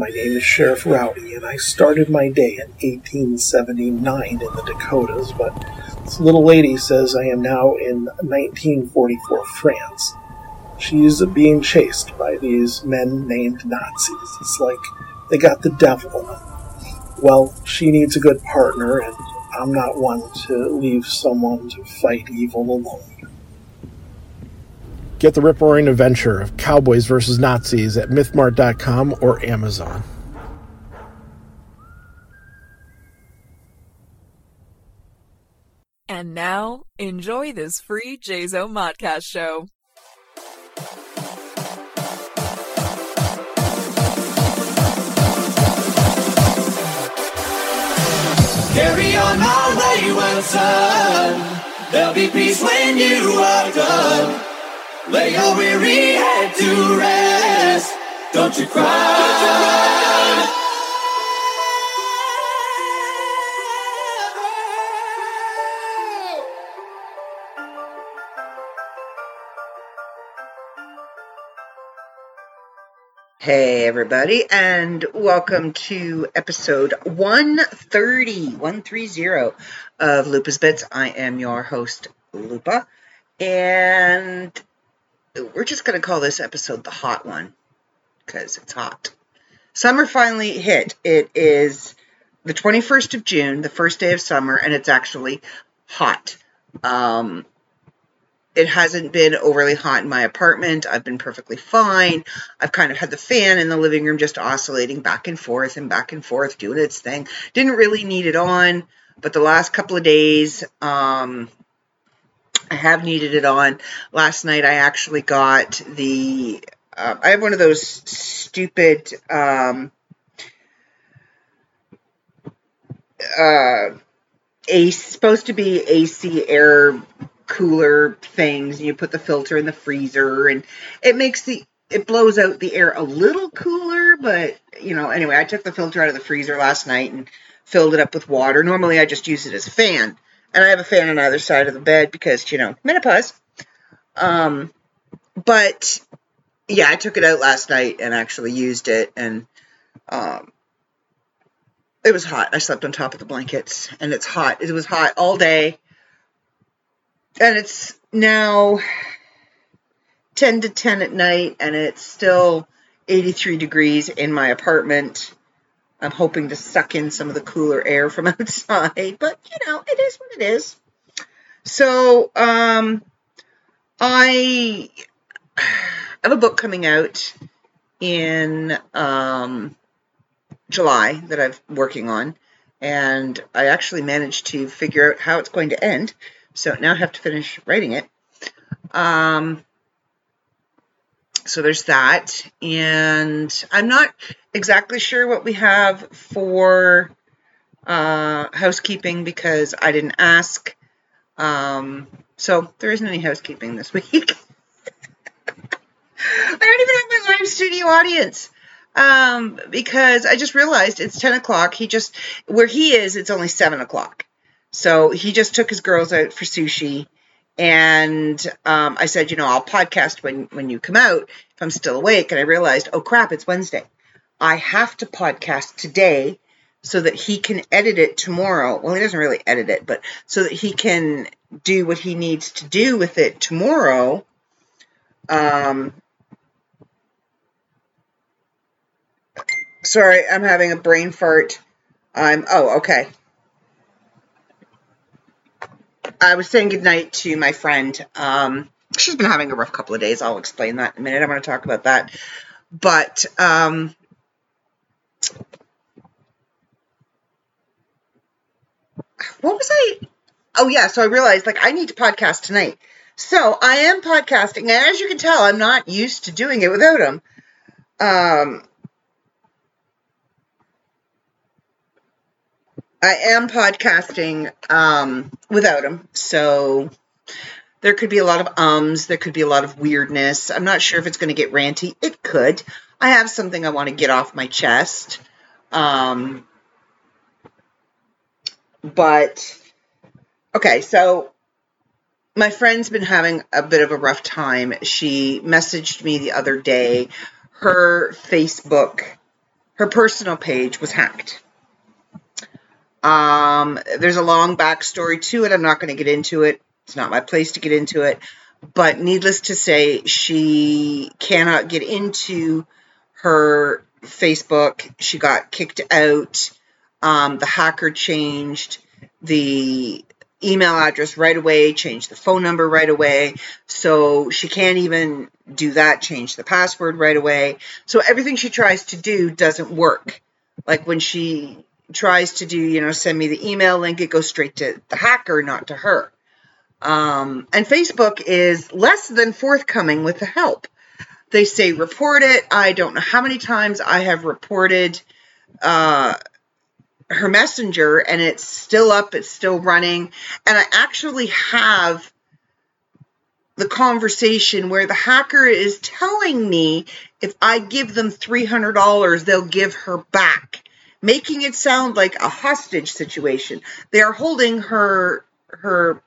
My name is Sheriff Rowdy, and I started my day in 1879 in the Dakotas, but this little lady says I am now in 1944 France. She's being chased by these men named Nazis. It's like they got the devil. Well, she needs a good partner, and I'm not one to leave someone to fight evil alone. Get the rip roaring adventure of Cowboys versus Nazis at mythmart.com or Amazon. And now, enjoy this free JZO Modcast show. Carry on my wayward son. There'll be peace when you are gone. Lay your weary head to rest. Don't you cry. Hey, everybody, and welcome to episode 130, 130 of Lupa's Bits. I am your host, Lupa, and we're just going to call this episode the hot one because it's hot. Summer finally hit. It is the 21st of June, the first day of summer, and it's actually hot. Um, it hasn't been overly hot in my apartment. I've been perfectly fine. I've kind of had the fan in the living room just oscillating back and forth and back and forth, doing its thing. Didn't really need it on, but the last couple of days, um, I have needed it on. Last night, I actually got the. Uh, I have one of those stupid. Um, uh, a supposed to be AC air cooler things. and You put the filter in the freezer, and it makes the it blows out the air a little cooler. But you know, anyway, I took the filter out of the freezer last night and filled it up with water. Normally, I just use it as a fan, and I have a fan on either side of the bed because you know menopause. Um, but yeah, I took it out last night and actually used it, and um, it was hot. I slept on top of the blankets, and it's hot. It was hot all day and it's now 10 to 10 at night and it's still 83 degrees in my apartment i'm hoping to suck in some of the cooler air from outside but you know it is what it is so um i have a book coming out in um july that i'm working on and i actually managed to figure out how it's going to end so now I have to finish writing it. Um, so there's that. And I'm not exactly sure what we have for uh, housekeeping because I didn't ask. Um, so there isn't any housekeeping this week. I don't even have my live studio audience um, because I just realized it's 10 o'clock. He just, where he is, it's only 7 o'clock. So he just took his girls out for sushi. And um, I said, you know, I'll podcast when, when you come out if I'm still awake. And I realized, oh crap, it's Wednesday. I have to podcast today so that he can edit it tomorrow. Well, he doesn't really edit it, but so that he can do what he needs to do with it tomorrow. Um, sorry, I'm having a brain fart. I'm, oh, okay. I was saying goodnight to my friend. Um, she's been having a rough couple of days. I'll explain that in a minute. I'm going to talk about that. But um, what was I? Oh, yeah. So I realized like I need to podcast tonight. So I am podcasting. And as you can tell, I'm not used to doing it without him. Um, I am podcasting um, without him, so there could be a lot of ums, there could be a lot of weirdness. I'm not sure if it's going to get ranty. It could. I have something I want to get off my chest. Um, but okay, so my friend's been having a bit of a rough time. She messaged me the other day. Her Facebook her personal page was hacked. Um, there's a long backstory to it. I'm not going to get into it. It's not my place to get into it. But needless to say, she cannot get into her Facebook. She got kicked out. Um, the hacker changed the email address right away, changed the phone number right away. So she can't even do that, change the password right away. So everything she tries to do doesn't work. Like when she tries to do, you know, send me the email link, it goes straight to the hacker, not to her. Um, and Facebook is less than forthcoming with the help. They say report it. I don't know how many times I have reported uh, her messenger and it's still up, it's still running. And I actually have the conversation where the hacker is telling me if I give them $300, they'll give her back, making it sound like a hostage situation. They are holding her her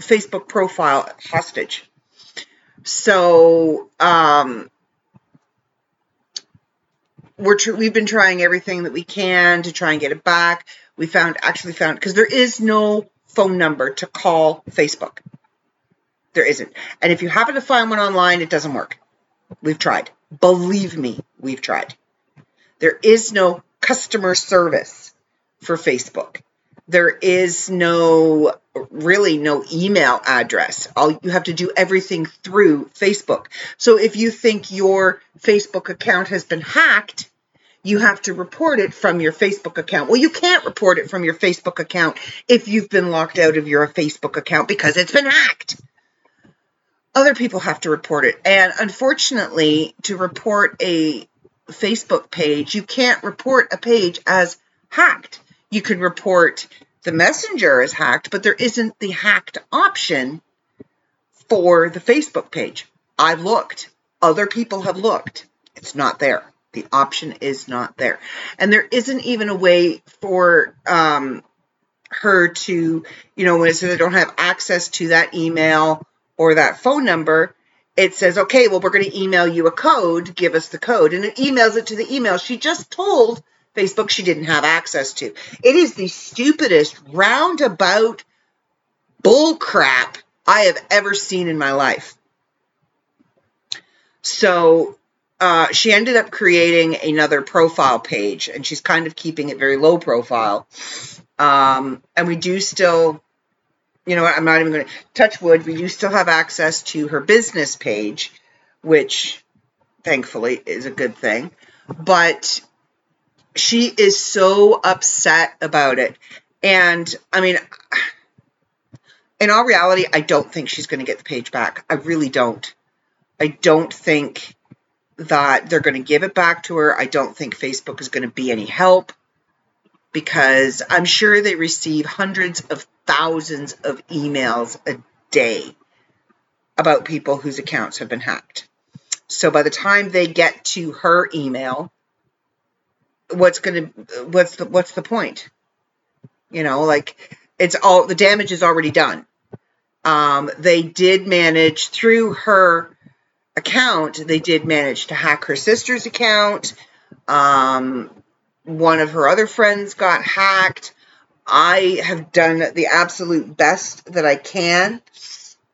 Facebook profile hostage. So, um, we're tr- we've been trying everything that we can to try and get it back. We found actually found because there is no phone number to call Facebook. There isn't. And if you happen to find one online, it doesn't work. We've tried. Believe me, we've tried. There is no customer service for Facebook. There is no really no email address. All you have to do everything through Facebook. So if you think your Facebook account has been hacked, you have to report it from your Facebook account. Well, you can't report it from your Facebook account if you've been locked out of your Facebook account because it's been hacked. Other people have to report it. And unfortunately, to report a Facebook page, you can't report a page as hacked. You can report the messenger is hacked, but there isn't the hacked option for the Facebook page. I've looked. Other people have looked. It's not there. The option is not there. And there isn't even a way for um, her to, you know, when it says I don't have access to that email or that phone number, it says, okay, well, we're going to email you a code. Give us the code. And it emails it to the email she just told Facebook she didn't have access to. It is the stupidest roundabout bullcrap I have ever seen in my life. So uh, she ended up creating another profile page, and she's kind of keeping it very low profile. Um, and we do still, you know what, I'm not even going to touch wood. We do still have access to her business page, which thankfully is a good thing. But she is so upset about it. And I mean, in all reality, I don't think she's going to get the page back. I really don't. I don't think that they're going to give it back to her. I don't think Facebook is going to be any help because I'm sure they receive hundreds of thousands of emails a day about people whose accounts have been hacked. So by the time they get to her email, what's going to what's the what's the point? You know, like it's all the damage is already done. Um, they did manage through her account, they did manage to hack her sister's account. Um, one of her other friends got hacked. I have done the absolute best that I can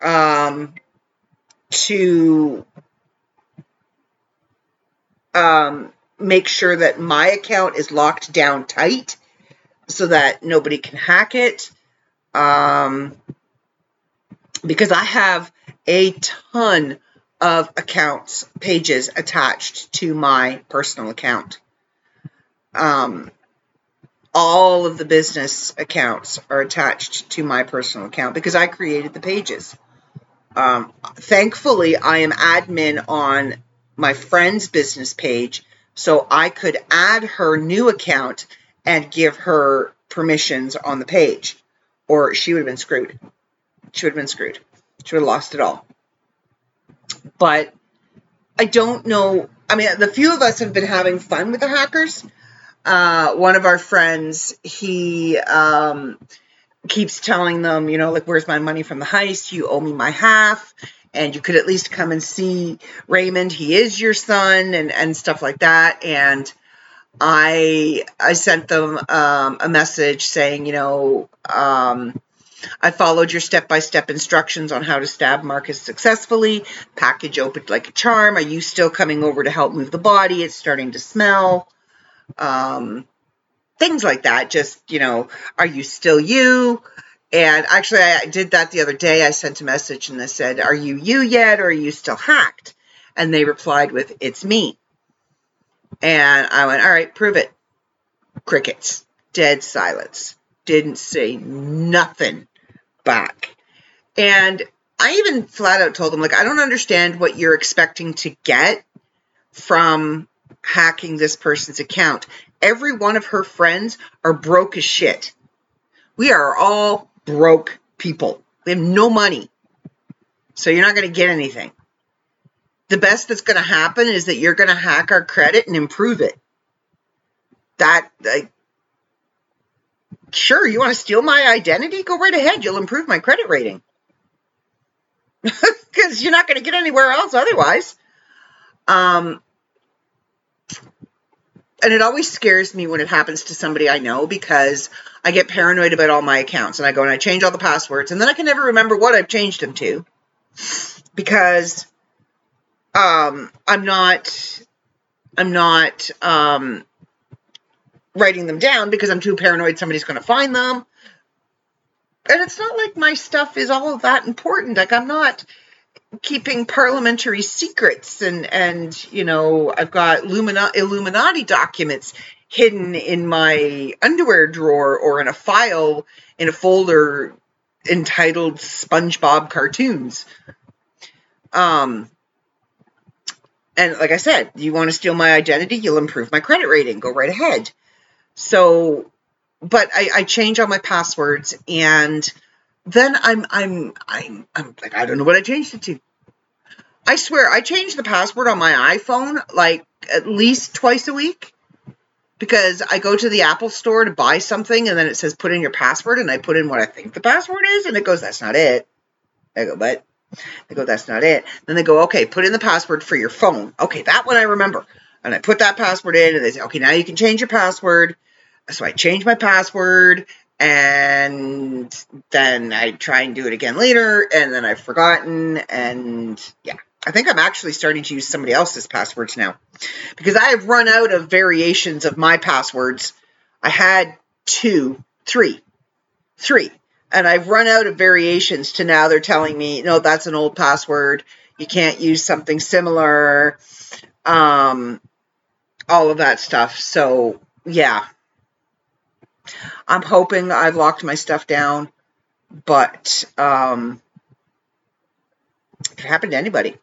um, to um, make sure that my account is locked down tight so that nobody can hack it. Um, because I have a ton of accounts, pages attached to my personal account. Um, all of the business accounts are attached to my personal account because I created the pages. Um, thankfully, I am admin on my friend's business page, so I could add her new account and give her permissions on the page, or she would have been screwed. She would have been screwed. She would have lost it all but I don't know. I mean, the few of us have been having fun with the hackers. Uh, one of our friends, he um, keeps telling them, you know, like, where's my money from the heist? You owe me my half. And you could at least come and see Raymond. He is your son, and, and stuff like that. And I I sent them um, a message saying, you know, um, I followed your step by step instructions on how to stab Marcus successfully. Package opened like a charm. Are you still coming over to help move the body? It's starting to smell. Um, things like that. Just, you know, are you still you? And actually, I did that the other day. I sent a message and I said, Are you you yet or are you still hacked? And they replied with, It's me. And I went, All right, prove it. Crickets. Dead silence. Didn't say nothing back. And I even flat out told them, like, I don't understand what you're expecting to get from hacking this person's account. Every one of her friends are broke as shit. We are all broke people. We have no money. So you're not going to get anything. The best that's going to happen is that you're going to hack our credit and improve it. That, like, sure, you want to steal my identity? Go right ahead. You'll improve my credit rating. Because you're not going to get anywhere else otherwise. Um, and it always scares me when it happens to somebody I know because I get paranoid about all my accounts and I go and I change all the passwords and then I can never remember what I've changed them to because um, I'm not I'm not um, writing them down because I'm too paranoid somebody's going to find them. And it's not like my stuff is all that important. Like I'm not keeping parliamentary secrets and and you know I've got Lumina- Illuminati documents hidden in my underwear drawer or in a file in a folder entitled SpongeBob cartoons. Um and like I said, you want to steal my identity, you'll improve my credit rating. Go right ahead. So but I, I change all my passwords and then I'm I'm I'm I'm like I don't know what I changed it to. I swear I change the password on my iPhone like at least twice a week because I go to the Apple store to buy something and then it says put in your password and I put in what I think the password is and it goes that's not it. I go but they go that's not it. Then they go okay put in the password for your phone. Okay that one I remember and I put that password in and they say okay now you can change your password. So I change my password and then I try and do it again later, and then I've forgotten, and yeah. I think I'm actually starting to use somebody else's passwords now because I have run out of variations of my passwords. I had two, three, three, and I've run out of variations to now they're telling me, no, that's an old password. You can't use something similar. Um, all of that stuff. So, yeah, I'm hoping I've locked my stuff down, but um, it can happen to anybody.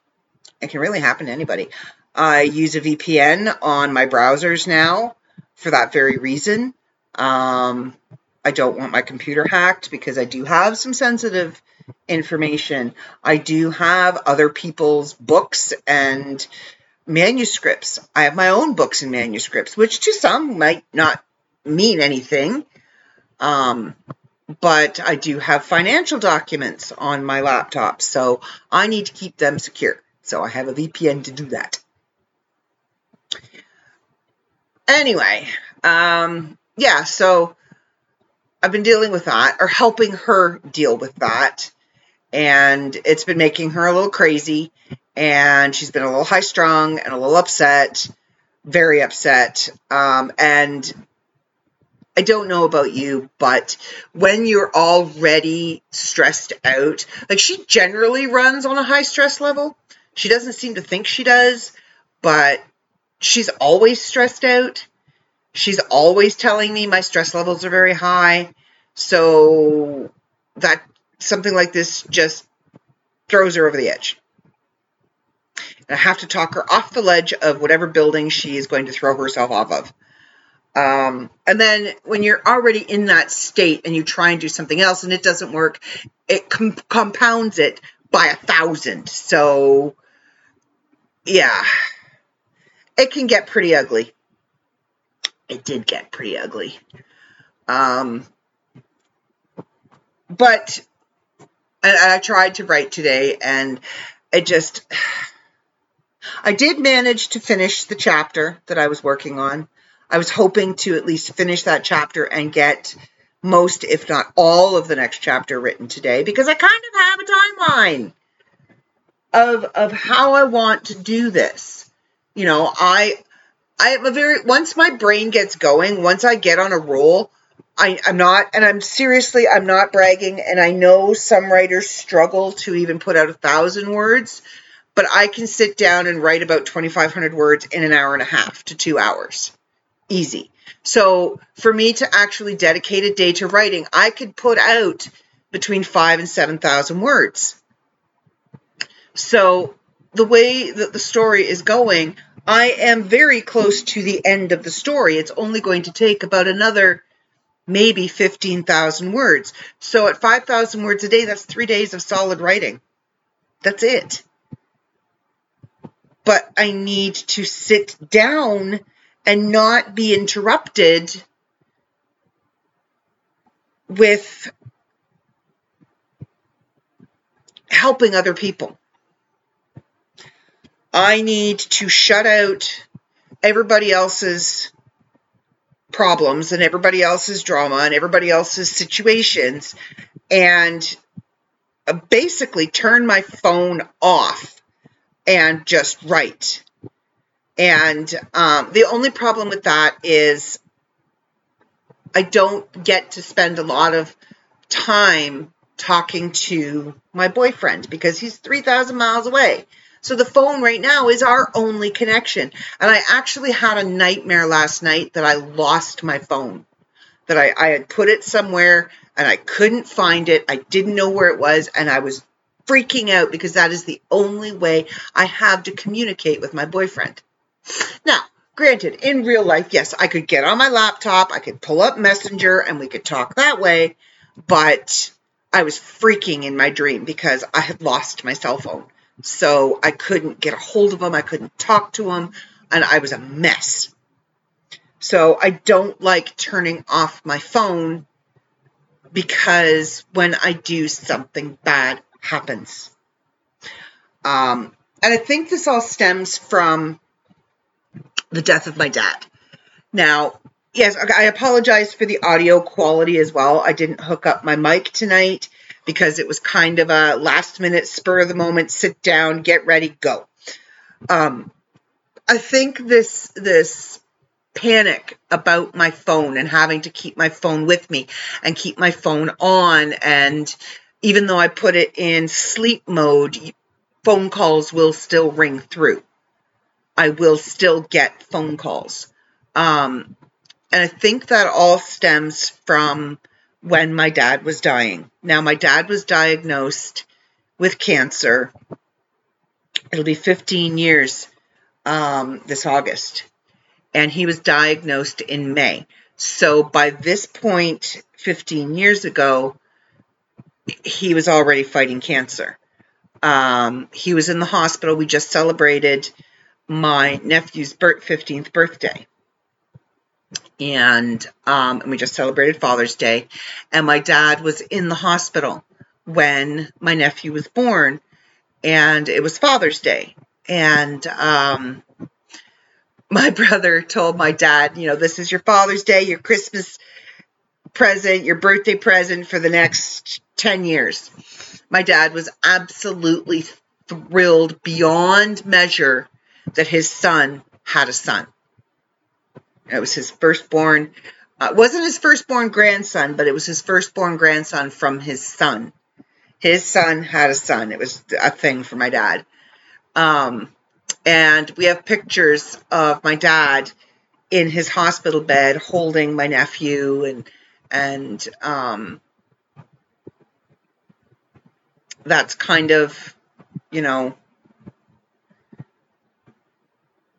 It can really happen to anybody. I use a VPN on my browsers now for that very reason. Um, I don't want my computer hacked because I do have some sensitive information. I do have other people's books and manuscripts. I have my own books and manuscripts, which to some might not mean anything. Um, but I do have financial documents on my laptop, so I need to keep them secure. So I have a VPN to do that. Anyway, um, yeah, so I've been dealing with that, or helping her deal with that, and it's been making her a little crazy, and she's been a little high strung and a little upset, very upset, um, and I don't know about you, but when you're already stressed out, like she generally runs on a high stress level. She doesn't seem to think she does, but she's always stressed out. She's always telling me my stress levels are very high. So that something like this just throws her over the edge. And I have to talk her off the ledge of whatever building she is going to throw herself off of. Um, and then when you're already in that state and you try and do something else and it doesn't work, it com- compounds it by a thousand. So, yeah, it can get pretty ugly. It did get pretty ugly. Um, but and I tried to write today and it just I did manage to finish the chapter that I was working on. I was hoping to at least finish that chapter and get most, if not all, of the next chapter written today because I kind of have a timeline of of how I want to do this. You know, I I am a very once my brain gets going, once I get on a roll, I, I'm not, and I'm seriously, I'm not bragging, and I know some writers struggle to even put out a thousand words, but I can sit down and write about 2,500 words in an hour and a half to two hours. Easy. So for me to actually dedicate a day to writing, I could put out between five and 7,000 words. So the way that the story is going, I am very close to the end of the story. It's only going to take about another maybe 15,000 words. So at 5,000 words a day, that's three days of solid writing. That's it. But I need to sit down and not be interrupted with helping other people. I need to shut out everybody else's problems and everybody else's drama and everybody else's situations and basically turn my phone off and just write. And um, the only problem with that is I don't get to spend a lot of time talking to my boyfriend because he's 3,000 miles away. So the phone right now is our only connection. And I actually had a nightmare last night that I lost my phone, that I, I had put it somewhere and I couldn't find it. I didn't know where it was. And I was freaking out because that is the only way I have to communicate with my boyfriend. Now, granted, in real life, yes, I could get on my laptop, I could pull up Messenger, and we could talk that way, but I was freaking in my dream because I had lost my cell phone. So I couldn't get a hold of him. I couldn't talk to him. And I was a mess. So I don't like turning off my phone because when I do, something bad happens. Um, and I think this all stems from the death of my dad. Now, yes, I apologize for the audio quality as well. I didn't hook up my mic tonight because it was kind of a last minute spur of the moment sit down get ready go um, i think this this panic about my phone and having to keep my phone with me and keep my phone on and even though i put it in sleep mode phone calls will still ring through i will still get phone calls um, and i think that all stems from when my dad was dying. Now, my dad was diagnosed with cancer. It'll be 15 years um, this August. And he was diagnosed in May. So by this point, 15 years ago, he was already fighting cancer. Um, he was in the hospital. We just celebrated my nephew's 15th birthday and um, and we just celebrated Father's Day. And my dad was in the hospital when my nephew was born, and it was Father's Day. And um, my brother told my dad, you know, this is your Father's Day, your Christmas present, your birthday present for the next 10 years. My dad was absolutely thrilled beyond measure that his son had a son. It was his firstborn. Uh, wasn't his firstborn grandson, but it was his firstborn grandson from his son. His son had a son. It was a thing for my dad. Um, and we have pictures of my dad in his hospital bed holding my nephew and and um, that's kind of you know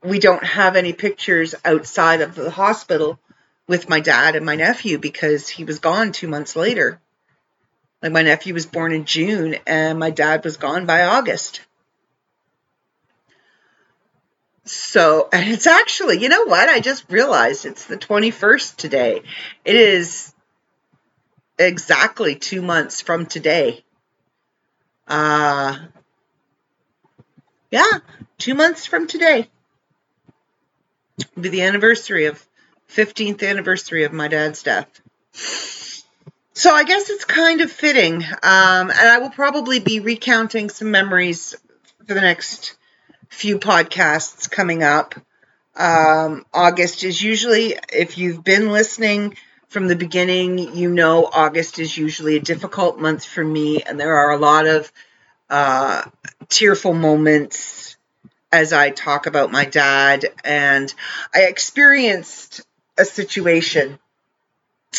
we don't have any pictures outside of the hospital with my dad and my nephew because he was gone two months later. Like my nephew was born in June and my dad was gone by August. So, and it's actually, you know what? I just realized it's the 21st today. It is exactly two months from today. Uh, yeah, two months from today be the anniversary of 15th anniversary of my dad's death. So I guess it's kind of fitting. Um, and I will probably be recounting some memories for the next few podcasts coming up. Um, August is usually, if you've been listening from the beginning, you know August is usually a difficult month for me, and there are a lot of uh, tearful moments as I talk about my dad. And I experienced a situation,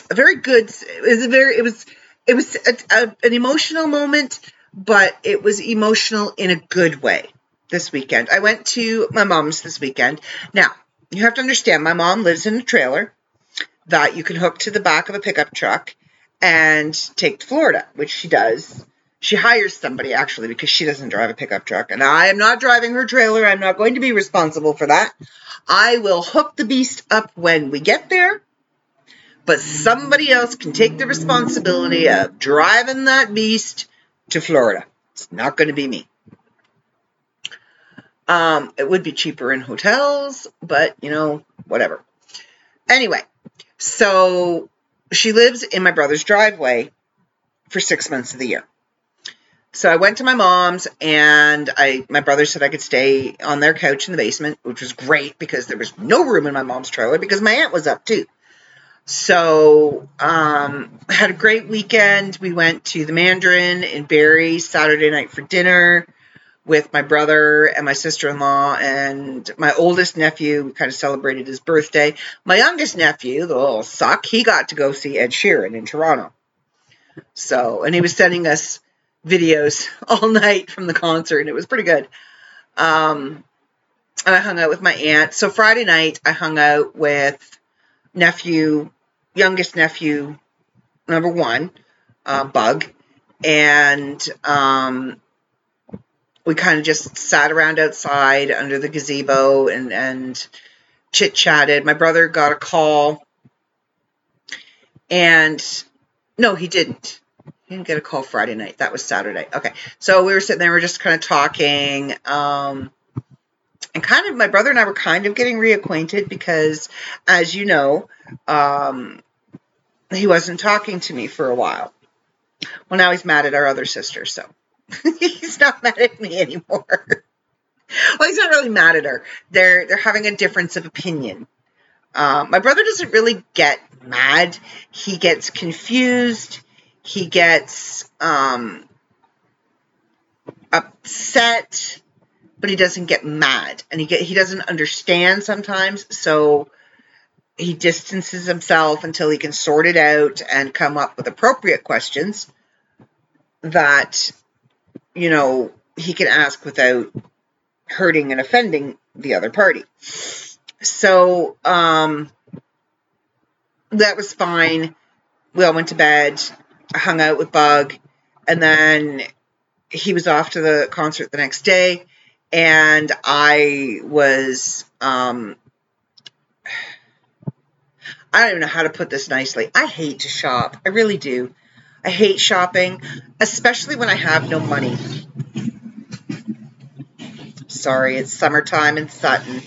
a very good, it was a very, it was, it was a, a, an emotional moment, but it was emotional in a good way this weekend. I went to my mom's this weekend. Now, you have to understand, my mom lives in a trailer that you can hook to the back of a pickup truck and take to Florida, which she does. She hires somebody actually because she doesn't drive a pickup truck. And I am not driving her trailer. I'm not going to be responsible for that. I will hook the beast up when we get there. But somebody else can take the responsibility of driving that beast to Florida. It's not going to be me. Um, it would be cheaper in hotels, but you know, whatever. Anyway, so she lives in my brother's driveway for six months of the year. So I went to my mom's and I my brother said I could stay on their couch in the basement, which was great because there was no room in my mom's trailer because my aunt was up too. So um I had a great weekend. We went to the Mandarin in Barrie Saturday night for dinner with my brother and my sister-in-law and my oldest nephew We kind of celebrated his birthday. My youngest nephew, the little suck, he got to go see Ed Sheeran in Toronto. So, and he was sending us videos all night from the concert, and it was pretty good. Um, and I hung out with my aunt. So Friday night, I hung out with nephew, youngest nephew, number one, uh, Bug, and um, we kind of just sat around outside under the gazebo and and chit chatted. My brother got a call, and no, he didn't. He didn't get a call Friday night. That was Saturday. Okay, so we were sitting there, we are just kind of talking. Um, and kind of my brother and I were kind of getting reacquainted because, as you know, um, he wasn't talking to me for a while. Well, now he's mad at our other sister, so he's not mad at me anymore. well, he's not really mad at her. They're they're having a difference of opinion. Um, my brother doesn't really get mad. He gets confused. He gets um, upset, but he doesn't get mad, and he get he doesn't understand sometimes. So he distances himself until he can sort it out and come up with appropriate questions that you know, he can ask without hurting and offending the other party. So, um, that was fine. We all went to bed. Hung out with Bug, and then he was off to the concert the next day, and I was, um, I don't even know how to put this nicely. I hate to shop. I really do. I hate shopping, especially when I have no money. Sorry, it's summertime in Sutton.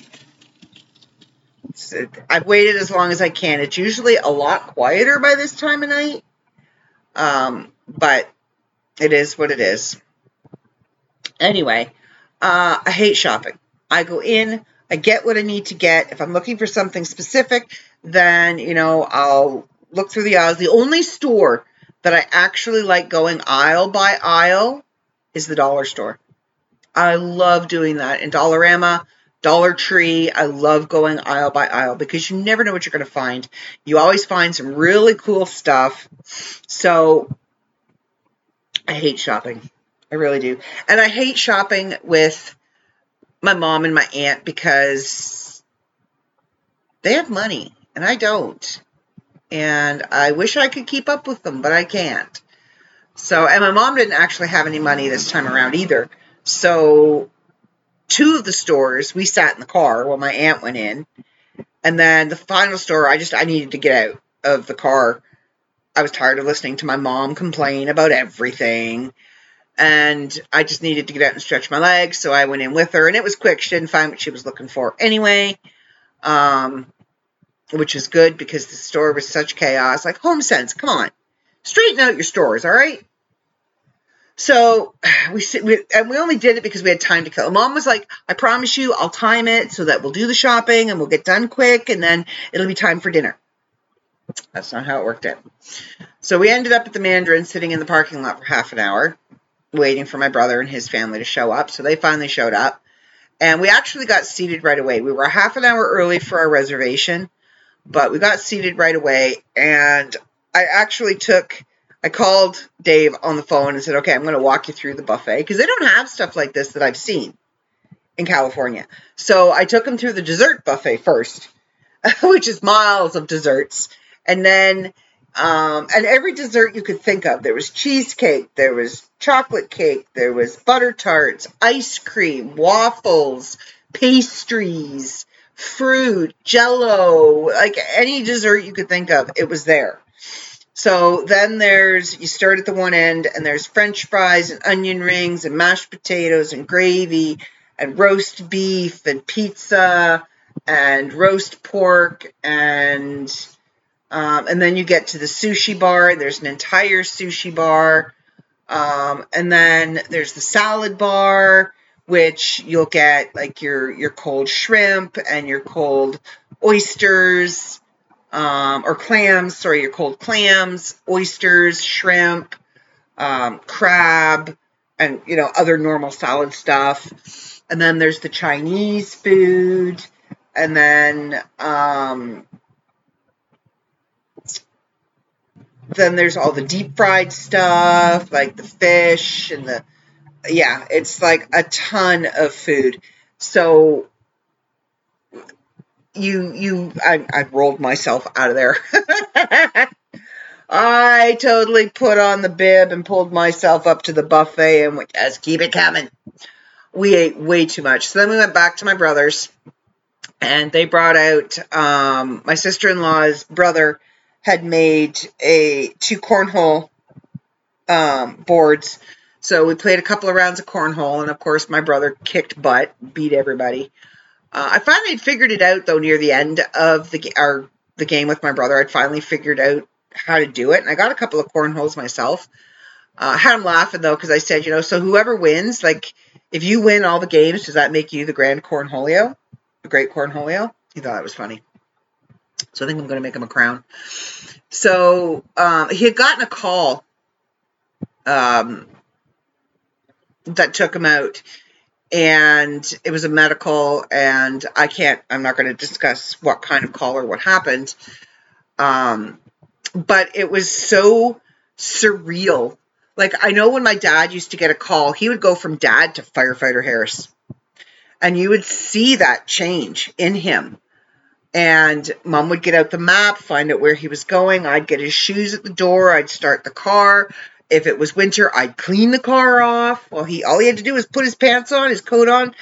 I've waited as long as I can. It's usually a lot quieter by this time of night, um, but it is what it is. Anyway, uh, I hate shopping. I go in, I get what I need to get. If I'm looking for something specific, then, you know, I'll look through the aisles. The only store that I actually like going aisle by aisle is the dollar store. I love doing that in Dollarama, Dollar Tree. I love going aisle by aisle because you never know what you're going to find. You always find some really cool stuff. So I hate shopping. I really do. And I hate shopping with my mom and my aunt because they have money and I don't and I wish I could keep up with them, but I can't. So, and my mom didn't actually have any money this time around either. So, two of the stores we sat in the car while my aunt went in, and then the final store I just I needed to get out of the car. I was tired of listening to my mom complain about everything. And I just needed to get out and stretch my legs, so I went in with her, and it was quick. She didn't find what she was looking for anyway. Um, which is good because the store was such chaos. Like Home Sense, come on, straighten out your stores, all right? So we, and we only did it because we had time to kill. Mom was like, "I promise you, I'll time it so that we'll do the shopping and we'll get done quick, and then it'll be time for dinner." That's not how it worked out. So we ended up at the Mandarin, sitting in the parking lot for half an hour, waiting for my brother and his family to show up. So they finally showed up, and we actually got seated right away. We were half an hour early for our reservation, but we got seated right away, and I actually took I called Dave on the phone and said, okay, I'm going to walk you through the buffet because they don't have stuff like this that I've seen in California. So I took him through the dessert buffet first, which is miles of desserts. And then, um, and every dessert you could think of. There was cheesecake, there was chocolate cake, there was butter tarts, ice cream, waffles, pastries, fruit, jello, like any dessert you could think of, it was there. So then there's, you start at the one end, and there's french fries and onion rings and mashed potatoes and gravy and roast beef and pizza and roast pork and um, and then you get to the sushi bar. There's an entire sushi bar. Um, and then there's the salad bar, which you'll get like your your cold shrimp and your cold oysters um, or clams, sorry, your cold clams, oysters, shrimp, um, crab, and you know other normal salad stuff. And then there's the Chinese food, and then um, then there's all the deep fried stuff like the fish and the yeah, it's like a ton of food. So you you I, I rolled myself out of there. I totally put on the bib and pulled myself up to the buffet and went, keep it coming. We ate way too much. So then we went back to my brother's and they brought out um, my sister in law's brother had made a two cornhole um, boards. So we played a couple of rounds of cornhole, and of course my brother kicked butt, beat everybody. Uh, I finally figured it out though near the end of the our the game with my brother. I'd finally figured out how to do it, and I got a couple of cornholes myself. Uh, I had him laughing though because I said, you know, so whoever wins, like if you win all the games, does that make you the grand cornholio, the great cornholio? He thought that was funny. So I think I'm going to make him a crown. So um, he had gotten a call um, that took him out and it was a medical and i can't i'm not going to discuss what kind of call or what happened. Um, but it was so surreal. Like i know when my dad used to get a call he would go from dad to firefighter harris. And you would see that change in him. And mom would get out the map find out where he was going. I'd get his shoes at the door. I'd start the car if it was winter, I'd clean the car off. Well, he all he had to do was put his pants on, his coat on,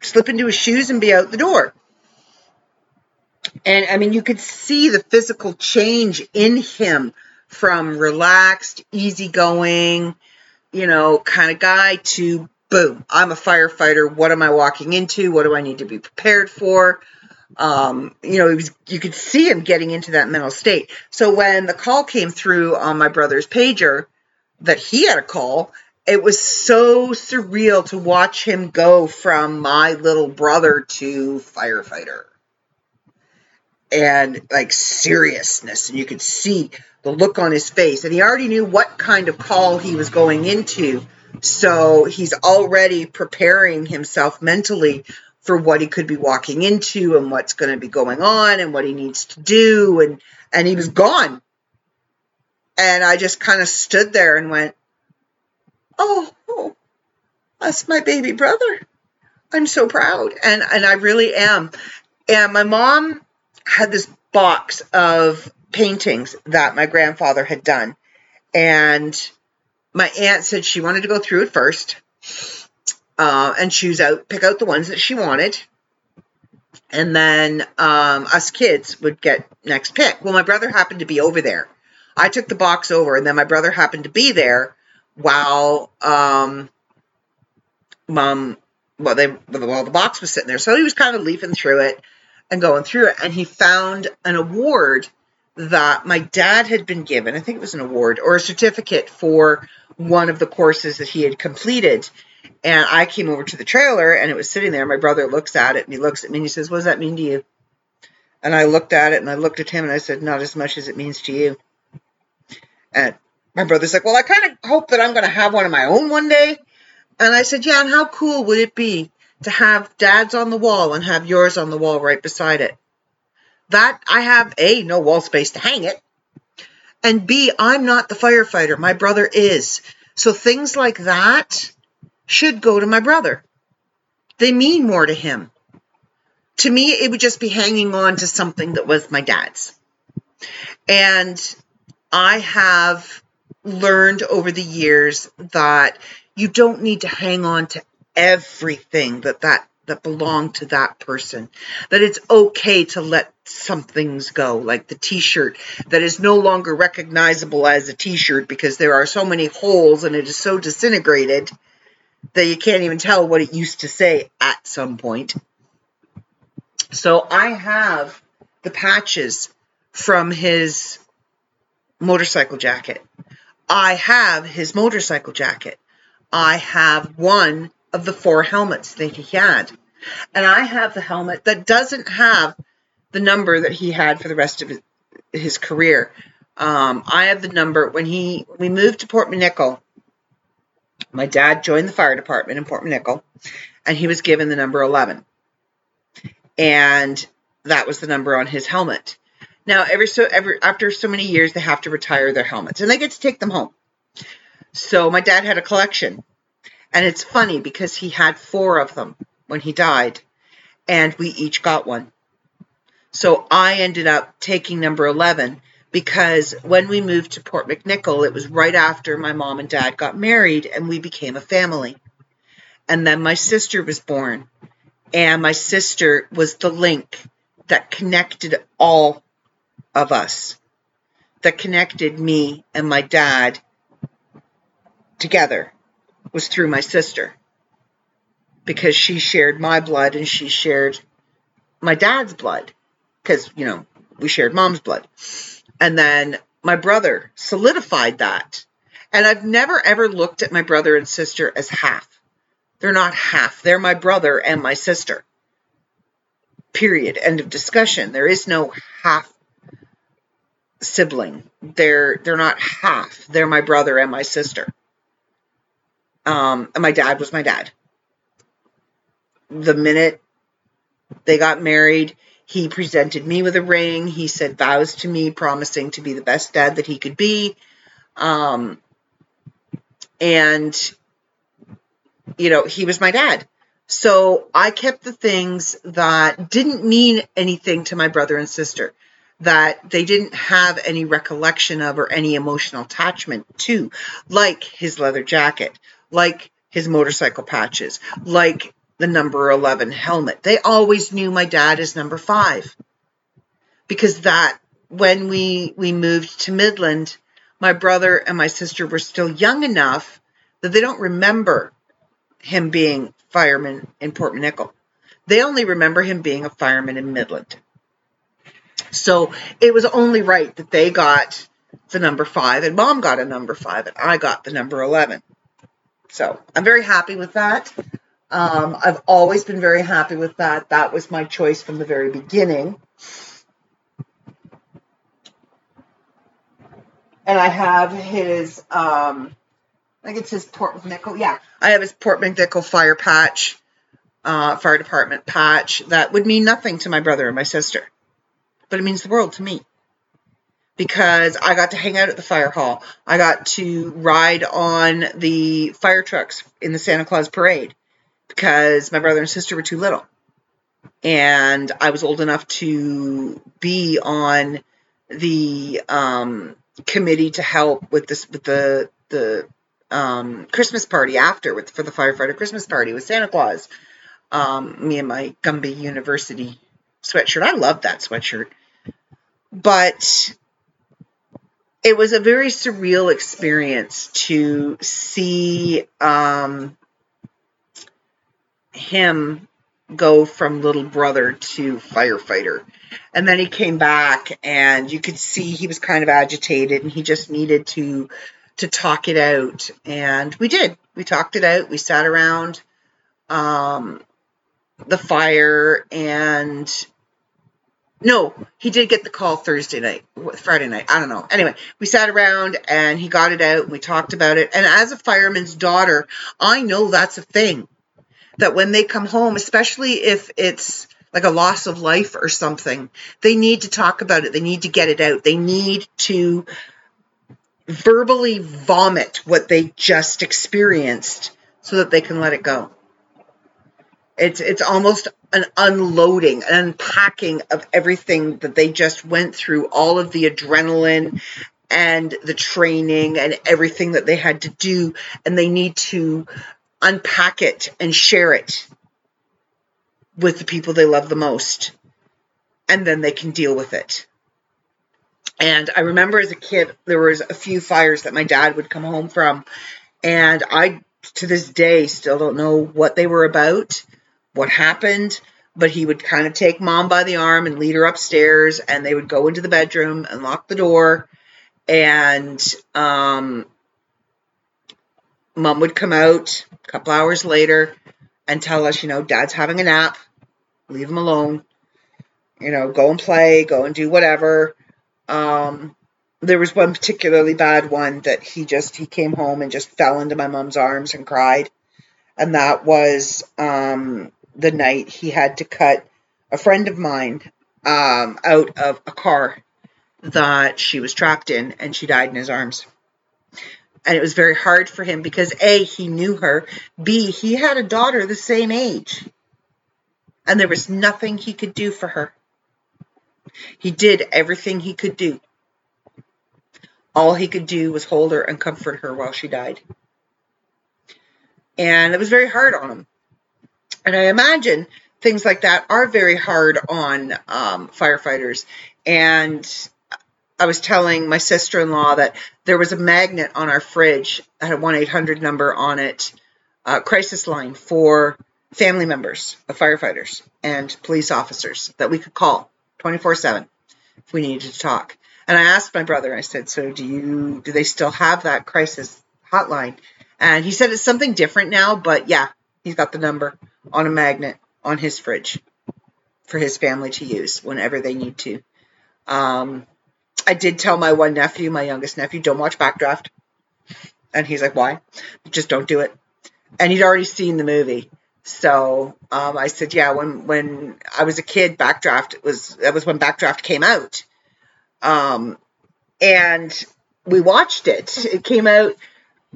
slip into his shoes, and be out the door. And I mean, you could see the physical change in him from relaxed, easygoing, you know, kind of guy to boom, I'm a firefighter. What am I walking into? What do I need to be prepared for? Um, you know, was, you could see him getting into that mental state. So when the call came through on my brother's pager, that he had a call. It was so surreal to watch him go from my little brother to firefighter. And like seriousness, and you could see the look on his face. And he already knew what kind of call he was going into. So he's already preparing himself mentally for what he could be walking into and what's going to be going on and what he needs to do. And, and he was gone and I just kind of stood there and went, oh, oh, that's my baby brother. I'm so proud. And, and I really am. And my mom had this box of paintings that my grandfather had done. And my aunt said she wanted to go through it first uh, and choose out, pick out the ones that she wanted. And then um, us kids would get next pick. Well, my brother happened to be over there. I took the box over, and then my brother happened to be there while um, mom, well, they, well, the box was sitting there, so he was kind of leafing through it. and going through it, and he found an award that my dad had been given. I think it was an award or a certificate for one of the courses that he had completed. And I came over to the trailer and it was sitting there. My brother looks at it and he looks at me and he says, What does that mean to you? And I looked at it and I looked at him and I said, Not as much as it means to you. And my brother's like, Well, I kind of hope that I'm going to have one of my own one day. And I said, Yeah, and how cool would it be to have dad's on the wall and have yours on the wall right beside it? That I have A, no wall space to hang it. And B, I'm not the firefighter. My brother is. So things like that should go to my brother. They mean more to him. To me, it would just be hanging on to something that was my dad's. And I have learned over the years that you don't need to hang on to everything that that that belong to that person. That it's okay to let some things go like the t-shirt that is no longer recognizable as a t-shirt because there are so many holes and it is so disintegrated that you can't even tell what it used to say at some point. So i have the patches from his motorcycle jacket i have his motorcycle jacket i have one of the four helmets that he had. And I have the helmet that doesn't have the number that he had for the rest of his, career. Um, I have the number when he we moved to Port McNicoll. My dad joined the fire department in Port McNicoll, and he was given the number eleven, and that was the number on his helmet. Now, every so every after so many years, they have to retire their helmets, and they get to take them home. So my dad had a collection and it's funny because he had four of them when he died, and we each got one. So I ended up taking number 11 because when we moved to Port McNicoll, it was right after my mom and dad got married and we became a family. And then my sister was born, and my sister was the link that connected all of us, that connected me and my dad together was through my sister because she shared my blood and she shared my dad's blood because, you know, we shared mom's blood. And then my brother solidified that. And I've never ever looked at my brother and sister as half. They're not half. They're my brother and my sister. Period. End of discussion. There is no half sibling. They're they're not half. They're my brother and my sister. Um, and my dad was my dad. The minute they got married, he presented me with a ring. He said vows to me, promising to be the best dad that he could be. Um, and, you know, he was my dad. So I kept the things that didn't mean anything to my brother and sister, that they didn't have any recollection of or any emotional attachment to, like his leather jacket, like his motorcycle patches, like the number 11 helmet. They always knew my dad is number 5. Because that when we we moved to Midland, my brother and my sister were still young enough that they don't remember him being fireman in Port McNicoll. They only remember him being a fireman in Midland. So it was only right that they got the number five, and mom got a number five, and I got the number 11. So I'm very happy with that. Um, I've always been very happy with that. That was my choice from the very beginning. And I have his, um, I think it's his Port McNicoll. Yeah, I have his Port McNicoll fire patch, uh, fire department patch. That would mean nothing to my brother and my sister, but it means the world to me because I got to hang out at the fire hall. I got to ride on the fire trucks in the Santa Claus parade because my brother and sister were too little. And I was old enough to be on the um, committee to help with this with the the um, Christmas party after with for the firefighter Christmas party with Santa Claus. Um, me and my Gumby University sweatshirt. I love that sweatshirt. But it was a very surreal experience to see um, him go from little brother to firefighter. And then he came back and you could see he was kind of agitated and he just needed to to talk it out. And we did. We talked it out. We sat around um, the fire and no, he did get the call Thursday night, Friday night. I don't know. Anyway, we sat around and he got it out. And we talked about it. And as a fireman's daughter, I know that's a thing. That when they come home, especially if it's like a loss of life or something, they need to talk about it. They need to get it out. They need to verbally vomit what they just experienced so that they can let it go. It's it's almost an unloading, an unpacking of everything that they just went through, all of the adrenaline and the training and everything that they had to do, and they need to unpack it and share it with the people they love the most. And then they can deal with it. And I remember as a kid, there was a few fires that my dad would come home from, and I, to this day, still don't know what they were about what happened, but he would kind of take mom by the arm and lead her upstairs, and they would go into the bedroom and lock the door. And um, mom would come out a couple hours later and tell us, you know, dad's having a nap, leave him alone, you know, go and play, go and do whatever. Um, there was one particularly bad one that he just he came home and just fell into my mom's arms and cried and that was um, the night he had to cut a friend of mine um, out of a car that she was trapped in, and she died in his arms. And it was very hard for him because A, he knew her, B, he had a daughter the same age, and there was nothing he could do for her. He did everything he could do. All he could do was hold her and comfort her while she died. And it was very hard on him. And I imagine things like that are very hard on um, firefighters. And I was telling my sister in law that there was a magnet on our fridge that had a 1 800 number on it, uh, crisis line for family members of firefighters and police officers that we could call 24 7 if we needed to talk. And I asked my brother, I said, So do you, do they still have that crisis hotline? And he said it's something different now, but yeah, he's got the number on a magnet on his fridge for his family to use whenever they need to. Um, I did tell my one nephew, my youngest nephew, don't watch Backdraft. And he's like, why? Just don't do it. And he'd already seen the movie. So um, I said, yeah, when, when I was a kid, Backdraft was, that was when Backdraft came out. Um, and we watched it. It came out,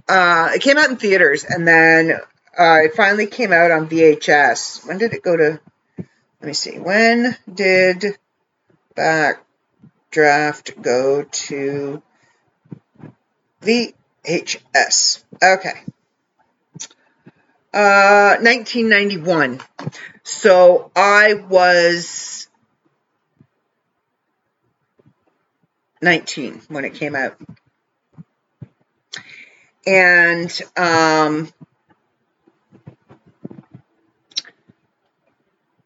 uh, it came out in theaters and then uh, it finally came out on VHS. When did it go to? Let me see. When did Backdraft go to VHS? Okay. Uh, 1991. So I was 19 when it came out. And um,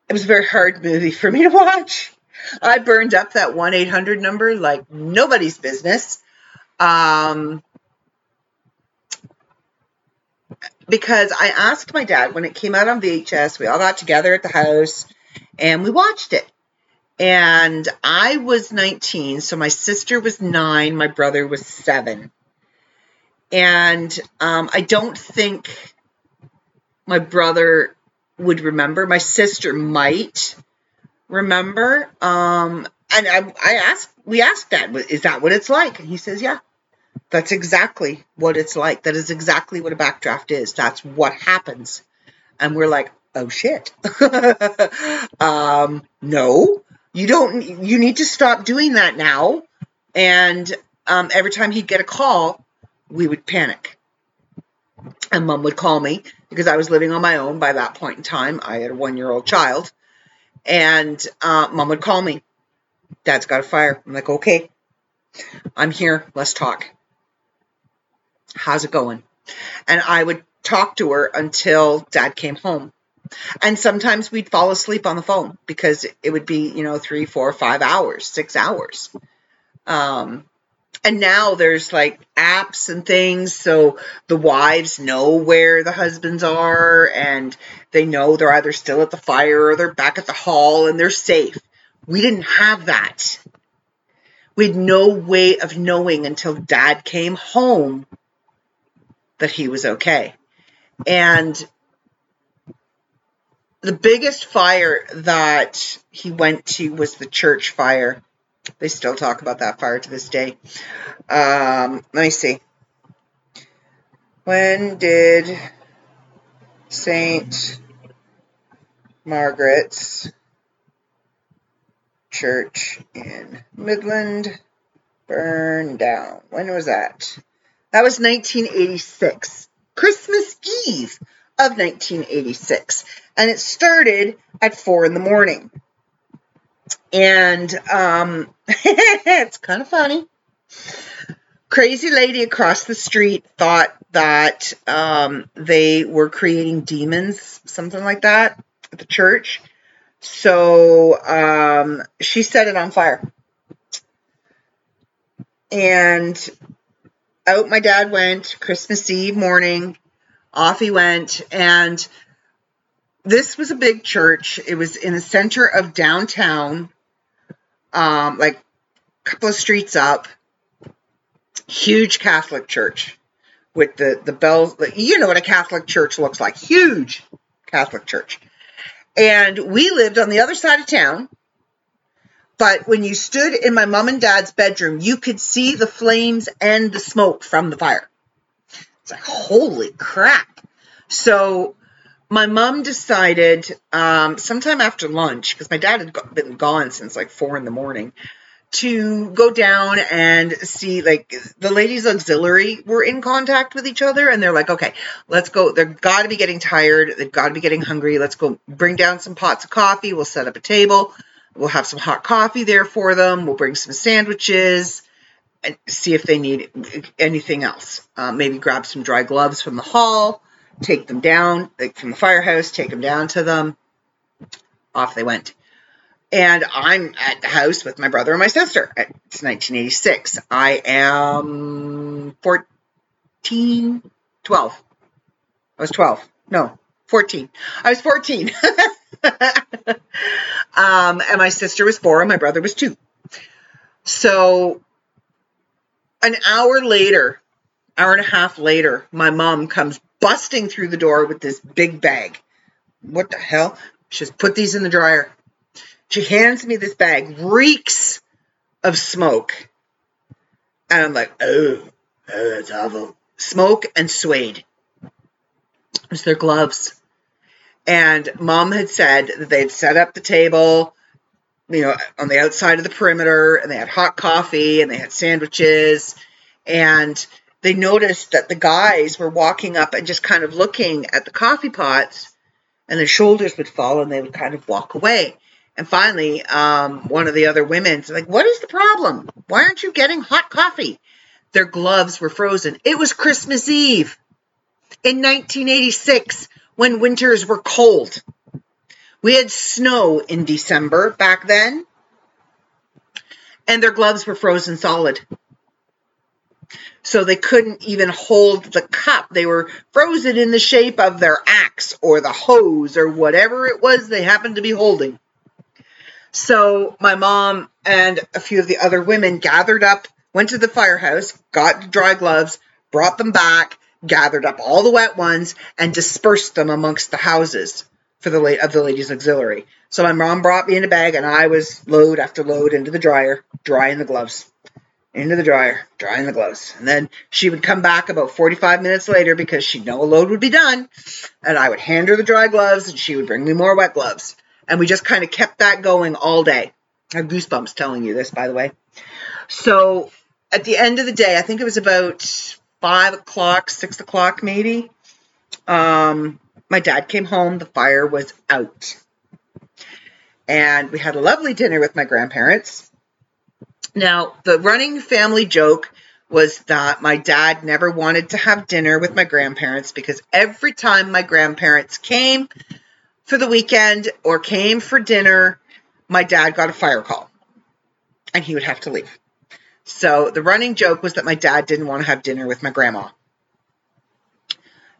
it was a very hard movie for me to watch. I burned up that 1 800 number like nobody's business. Um, because I asked my dad when it came out on VHS, we all got together at the house and we watched it. And I was 19, so my sister was nine, my brother was seven. And um, I don't think my brother would remember. My sister might remember. Um, and I, I asked, we asked Dad, is that what it's like? And he says, yeah, that's exactly what it's like. That is exactly what a backdraft is. That's what happens. And we're like, oh shit. um, no, you don't, you need to stop doing that now. And um, every time he'd get a call, we would panic. And mom would call me because I was living on my own by that point in time. I had a one year old child. And uh, mom would call me. Dad's got a fire. I'm like, okay, I'm here. Let's talk. How's it going? And I would talk to her until dad came home. and sometimes we'd fall asleep on the phone because it would be, you know, three, four, five hours, six hours. Um, and now there's like apps and things so the wives know where the husbands are and they know they're either still at the fire or they're back at the hall and they're safe. We didn't have that. We had no way of knowing until dad came home that he was okay. And the biggest fire that he went to was the church fire they still talk about that fire to this day. Um, let me see. When did St. Margaret's Church in Midland burn down? When was that? That was 1986. Christmas Eve of 1986. And it started at 4 in the morning. And um, it's kind of funny. Crazy lady across the street thought that um, they were creating demons, something like that, at the church. So um, she set it on fire. And out my dad went Christmas Eve morning. Off he went. And this was a big church. It was in the center of downtown um, like a couple of streets up, huge Catholic church with the the bells. You know what a Catholic church looks like? Huge Catholic church. And we lived on the other side of town. But when you stood in my mom and dad's bedroom, you could see the flames and the smoke from the fire. It's like, holy crap. So my mom decided um, sometime after lunch, because my dad had been gone since like four in the morning, to go down and see like the ladies auxiliary were in contact with each other and they're like okay let's go they've got to be getting tired they've got to be getting hungry let's go bring down some pots of coffee we'll set up a table we'll have some hot coffee there for them we'll bring some sandwiches and see if they need anything else. Uh, maybe grab some dry gloves from the hall take them down like from the firehouse, take them down to them. Off they went. And I'm at the house with my brother and my sister. It's 1986. I am 14, 12. I was 12. No, 14. I was 14. um, and my sister was four and my brother was two. So an hour later, hour and a half later, my mom comes busting through the door with this big bag. What the hell? She says, put these in the dryer. She hands me this bag, reeks of smoke. And I'm like, oh, oh that's awful. Smoke and suede. It was their gloves. And mom had said that they'd set up the table, you know, on the outside of the perimeter, and they had hot coffee and they had sandwiches. And they noticed that the guys were walking up and just kind of looking at the coffee pots, and their shoulders would fall and they would kind of walk away. And finally, um, one of the other women's like, "What is the problem? Why aren't you getting hot coffee?" Their gloves were frozen. It was Christmas Eve in 1986 when winters were cold. We had snow in December back then, and their gloves were frozen solid so they couldn't even hold the cup. They were frozen in the shape of their axe or the hose or whatever it was they happened to be holding. So my mom and a few of the other women gathered up, went to the firehouse, got dry gloves, brought them back, gathered up all the wet ones, and dispersed them amongst the houses for the of the ladies' auxiliary. So my mom brought me in a bag, and I was load after load into the dryer, drying the gloves into the dryer, drying the gloves. And then she would come back about 45 minutes later because she'd know a load would be done. And I would hand her the dry gloves and she would bring me more wet gloves. And we just kind of kept that going all day. I have goosebumps telling you this, by the way. So at the end of the day, I think it was about five o'clock, six o'clock maybe. Um, my dad came home, the fire was out. And we had a lovely dinner with my grandparents now, the running family joke was that my dad never wanted to have dinner with my grandparents because every time my grandparents came, for the weekend or came for dinner, my dad got a fire call and he would have to leave. So the running joke was that my dad didn't want to have dinner with my grandma.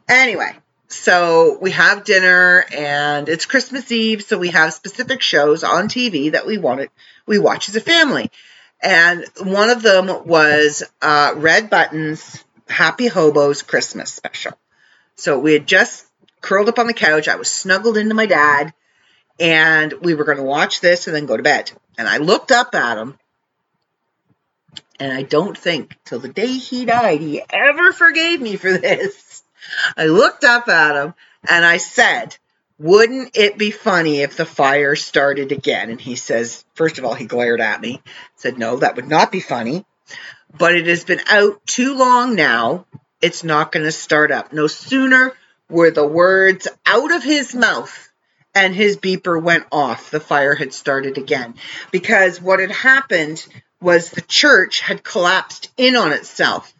Anyway, so we have dinner and it's Christmas Eve, so we have specific shows on TV that we wanted we watch as a family. And one of them was uh, Red Buttons Happy Hobos Christmas special. So we had just curled up on the couch. I was snuggled into my dad, and we were going to watch this and then go to bed. And I looked up at him, and I don't think till the day he died he ever forgave me for this. I looked up at him and I said, Wouldn't it be funny if the fire started again? And he says, First of all, he glared at me, said, No, that would not be funny. But it has been out too long now. It's not going to start up. No sooner were the words out of his mouth and his beeper went off. The fire had started again. Because what had happened was the church had collapsed in on itself.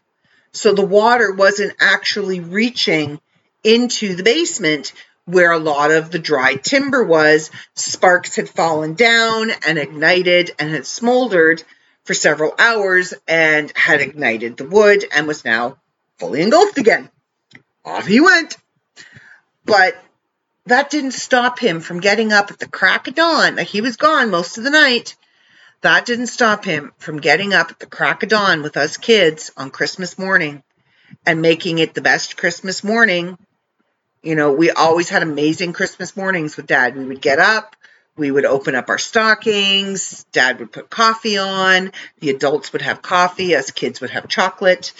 So the water wasn't actually reaching into the basement where a lot of the dry timber was. Sparks had fallen down and ignited and had smoldered for several hours and had ignited the wood and was now fully engulfed again. Off he went. But that didn't stop him from getting up at the crack of dawn. He was gone most of the night. That didn't stop him from getting up at the crack of dawn with us kids on Christmas morning and making it the best Christmas morning. You know, we always had amazing Christmas mornings with dad. We would get up, we would open up our stockings, dad would put coffee on, the adults would have coffee, us kids would have chocolate.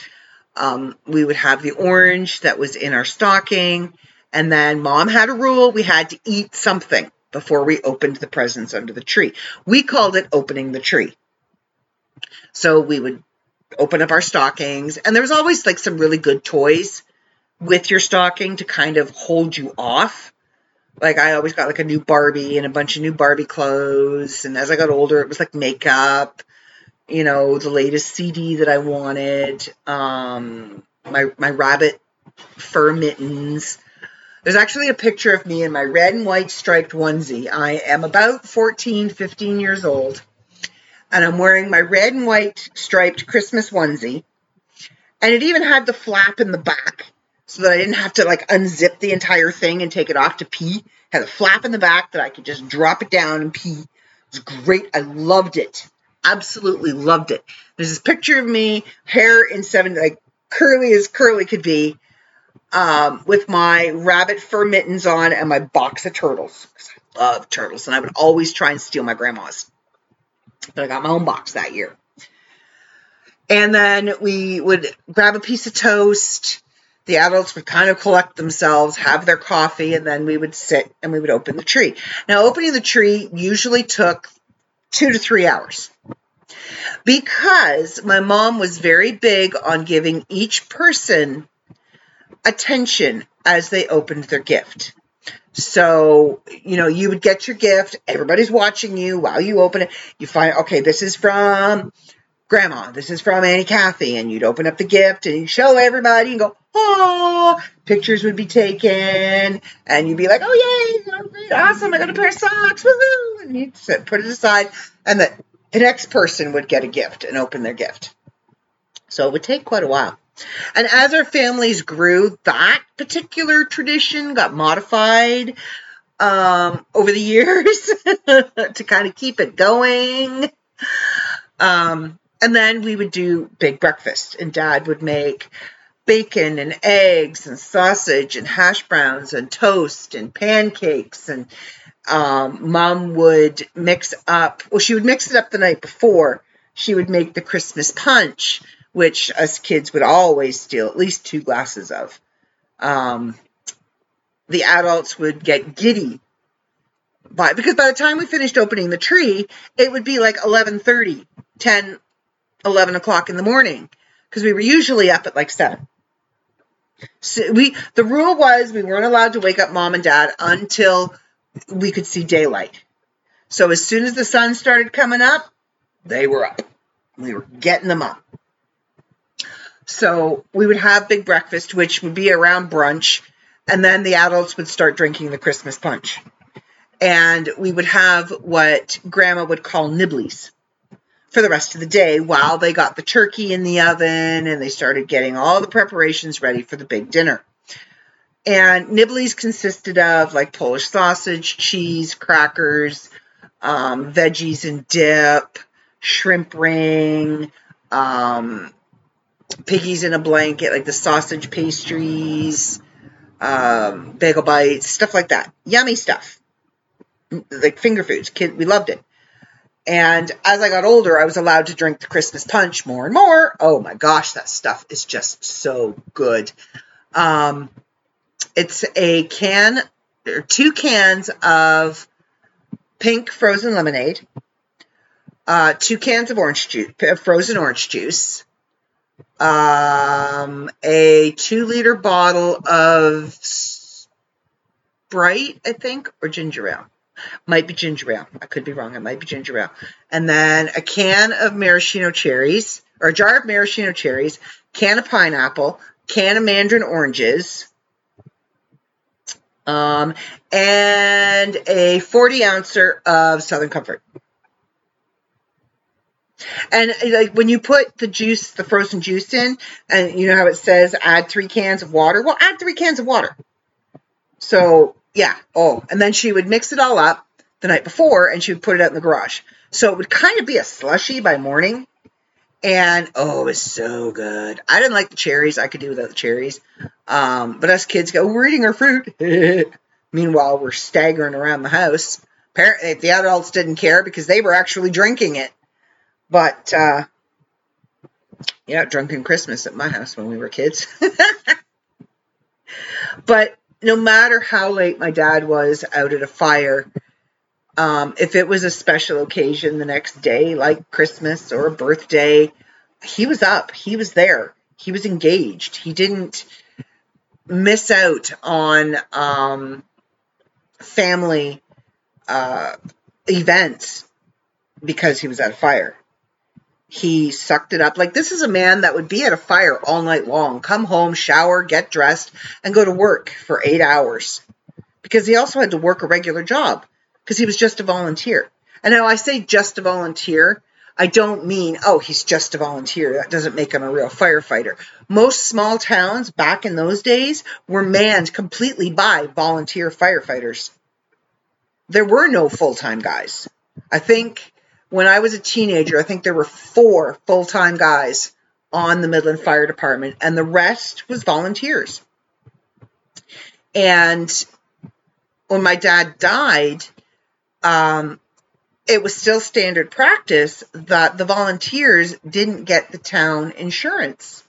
Um, we would have the orange that was in our stocking. And then mom had a rule we had to eat something before we opened the presents under the tree. We called it opening the tree. So we would open up our stockings, and there was always like some really good toys with your stocking to kind of hold you off. Like I always got like a new Barbie and a bunch of new Barbie clothes, and as I got older, it was like makeup, you know, the latest CD that I wanted, um, my my rabbit fur mittens. There's actually a picture of me in my red and white striped onesie. I am about 14, 15 years old and I'm wearing my red and white striped Christmas onesie. And it even had the flap in the back so that I didn't have to like unzip the entire thing and take it off to pee. Had a flap in the back that I could just drop it down and pee. It was great. I loved it. Absolutely loved it. There's this picture of me, hair in seven, like curly as curly could be, um, with my rabbit fur mittens on and my box of turtles. I love turtles, and I would always try and steal my grandma's but I got my own box that year. And then we would grab a piece of toast. The adults would kind of collect themselves, have their coffee, and then we would sit and we would open the tree. Now, opening the tree usually took two to three hours because my mom was very big on giving each person attention as they opened their gift. So, you know, you would get your gift, everybody's watching you while you open it. You find, okay, this is from grandma, this is from Auntie Kathy, and you'd open up the gift and you'd show everybody and go, oh, pictures would be taken, and you'd be like, oh, yay, great, awesome, I got a pair of socks, woohoo, and you'd put it aside, and the, the next person would get a gift and open their gift. So it would take quite a while. And as our families grew, that particular tradition got modified um, over the years to kind of keep it going. Um, and then we would do big breakfast, and dad would make bacon and eggs and sausage and hash browns and toast and pancakes and um, mom would mix up well she would mix it up the night before she would make the christmas punch which us kids would always steal at least two glasses of. Um, the adults would get giddy by because by the time we finished opening the tree, it would be like 11:30, 10, 11 o'clock in the morning because we were usually up at like seven. So we the rule was we weren't allowed to wake up mom and dad until we could see daylight. So as soon as the sun started coming up, they were up. We were getting them up. So we would have big breakfast, which would be around brunch. And then the adults would start drinking the Christmas punch. And we would have what grandma would call nibblies for the rest of the day while they got the turkey in the oven and they started getting all the preparations ready for the big dinner. And nibblies consisted of like Polish sausage, cheese, crackers, um, veggies and dip, shrimp ring, um, piggies in a blanket, like the sausage pastries, um, bagel bites, stuff like that. Yummy stuff. Like finger foods. Kid, we loved it. And as I got older, I was allowed to drink the Christmas punch more and more. Oh my gosh, that stuff is just so good. Um, it's a can, or two cans of pink frozen lemonade, uh, two cans of orange juice, frozen orange juice, um, a two liter bottle of Sprite, I think, or ginger ale. Might be ginger ale. I could be wrong. It might be ginger ale. And then a can of maraschino cherries, or a jar of maraschino cherries, can of pineapple, can of mandarin oranges, um, and a 40 ouncer of Southern Comfort. And like when you put the juice, the frozen juice in, and you know how it says add three cans of water? Well, add three cans of water. So yeah. Oh, and then she would mix it all up the night before and she would put it out in the garage. So it would kind of be a slushy by morning. And oh, it was so good. I didn't like the cherries. I could do without the cherries. Um, but us kids go, we're eating our fruit. Meanwhile, we're staggering around the house. Apparently, the adults didn't care because they were actually drinking it. But, uh, yeah, drunken Christmas at my house when we were kids. but no matter how late my dad was out at a fire, um, if it was a special occasion the next day, like Christmas or a birthday, he was up. He was there. He was engaged. He didn't miss out on um, family uh, events because he was at a fire. He sucked it up. Like, this is a man that would be at a fire all night long, come home, shower, get dressed, and go to work for eight hours. Because he also had to work a regular job because he was just a volunteer. And now I say just a volunteer, I don't mean, oh, he's just a volunteer. That doesn't make him a real firefighter. Most small towns back in those days were manned completely by volunteer firefighters. There were no full time guys. I think when I was a teenager, I think there were four full time guys on the Midland Fire Department, and the rest was volunteers. And when my dad died, um, it was still standard practice that the volunteers didn't get the town insurance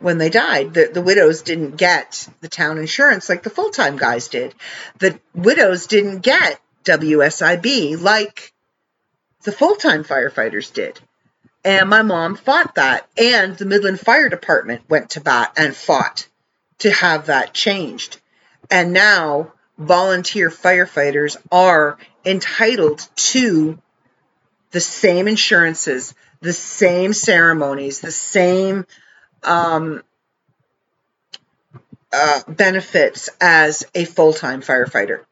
when they died. The, the widows didn't get the town insurance like the full time guys did. The widows didn't get WSIB like the full time firefighters did. And my mom fought that. And the Midland Fire Department went to bat and fought to have that changed. And now volunteer firefighters are entitled to the same insurances, the same ceremonies, the same um, uh, benefits as a full time firefighter.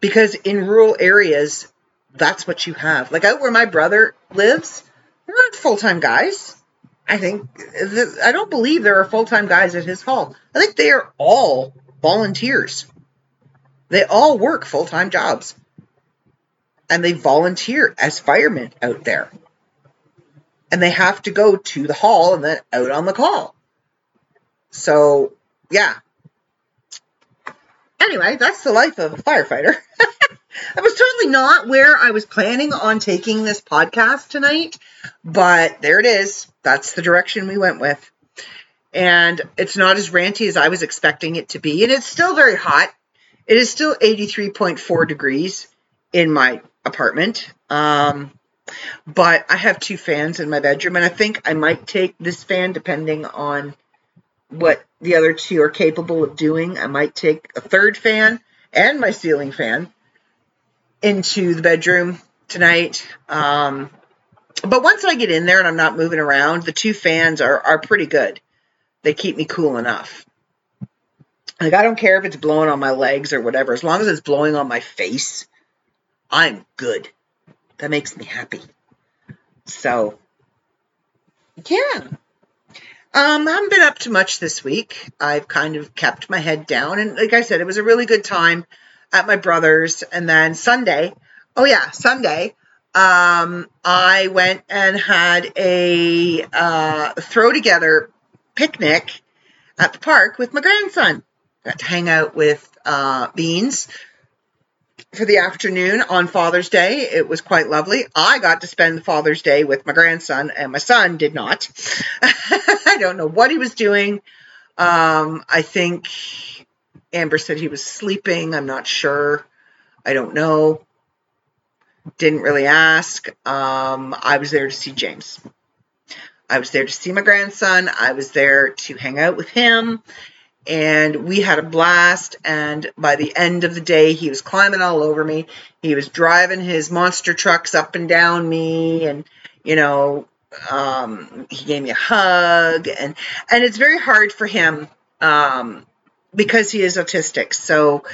Because in rural areas, that's what you have. Like out where my brother lives, there aren't full time guys. I think I don't believe there are full time guys at his hall. I think they are all volunteers. They all work full time jobs. And they volunteer as firemen out there. And they have to go to the hall and then out on the call. So, yeah. Anyway, that's the life of a firefighter. That was totally not where I was planning on taking this podcast tonight, but there it is. That's the direction we went with. And it's not as ranty as I was expecting it to be. And it's still very hot. It is still 83.4 degrees in my apartment. Um, but I have two fans in my bedroom, and I think I might take this fan depending on what the other two are capable of doing. I might take a third fan and my ceiling fan into the bedroom tonight. Um, but once I get in there and I'm not moving around, the two fans are, are pretty good. They keep me cool enough. Like, I don't care if it's blowing on my legs or whatever. As long as it's blowing on my face, I'm good. That makes me happy. So, yeah. Um, I haven't been up to much this week. I've kind of kept my head down. And like I said, it was a really good time at my brother's. And then Sunday, oh yeah, Sunday, um, I went and had a uh, throw together picnic at the park with my grandson. Got to hang out with uh, Beans for the afternoon on Father's Day. It was quite lovely. I got to spend Father's Day with my grandson, and my son did not. I don't know what he was doing. Um, I think Amber said he was sleeping. I'm not sure. I don't know. Didn't really ask. Um, I was there to see James. I was there to see my grandson. I was there to hang out with him. And we had a blast. And by the end of the day, he was climbing all over me. He was driving his monster trucks up and down me. And, you know, um, he gave me a hug. And, and it's very hard for him um, because he is autistic. So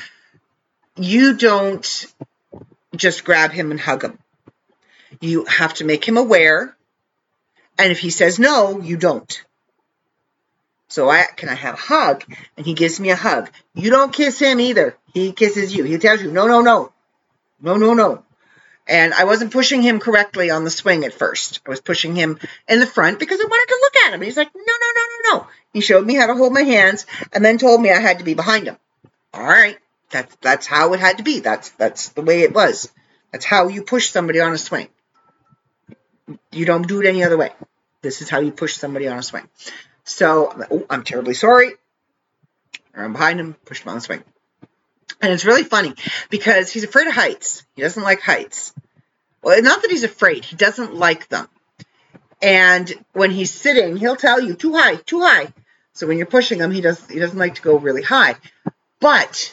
you don't just grab him and hug him. You have to make him aware. And if he says no, you don't. So I can I have a hug? And he gives me a hug. You don't kiss him either. He kisses you. He tells you, no, no, no. No, no, no. And I wasn't pushing him correctly on the swing at first. I was pushing him in the front because I wanted to look at him. He's like, no, no, no, no, no. He showed me how to hold my hands and then told me I had to be behind him. All right. That's that's how it had to be. That's that's the way it was. That's how you push somebody on a swing. You don't do it any other way. This is how you push somebody on a swing. So oh, I'm terribly sorry. I'm behind him, push him on the swing. And it's really funny because he's afraid of heights. He doesn't like heights. Well, not that he's afraid, he doesn't like them. And when he's sitting, he'll tell you, too high, too high. So when you're pushing him, he does he doesn't like to go really high. But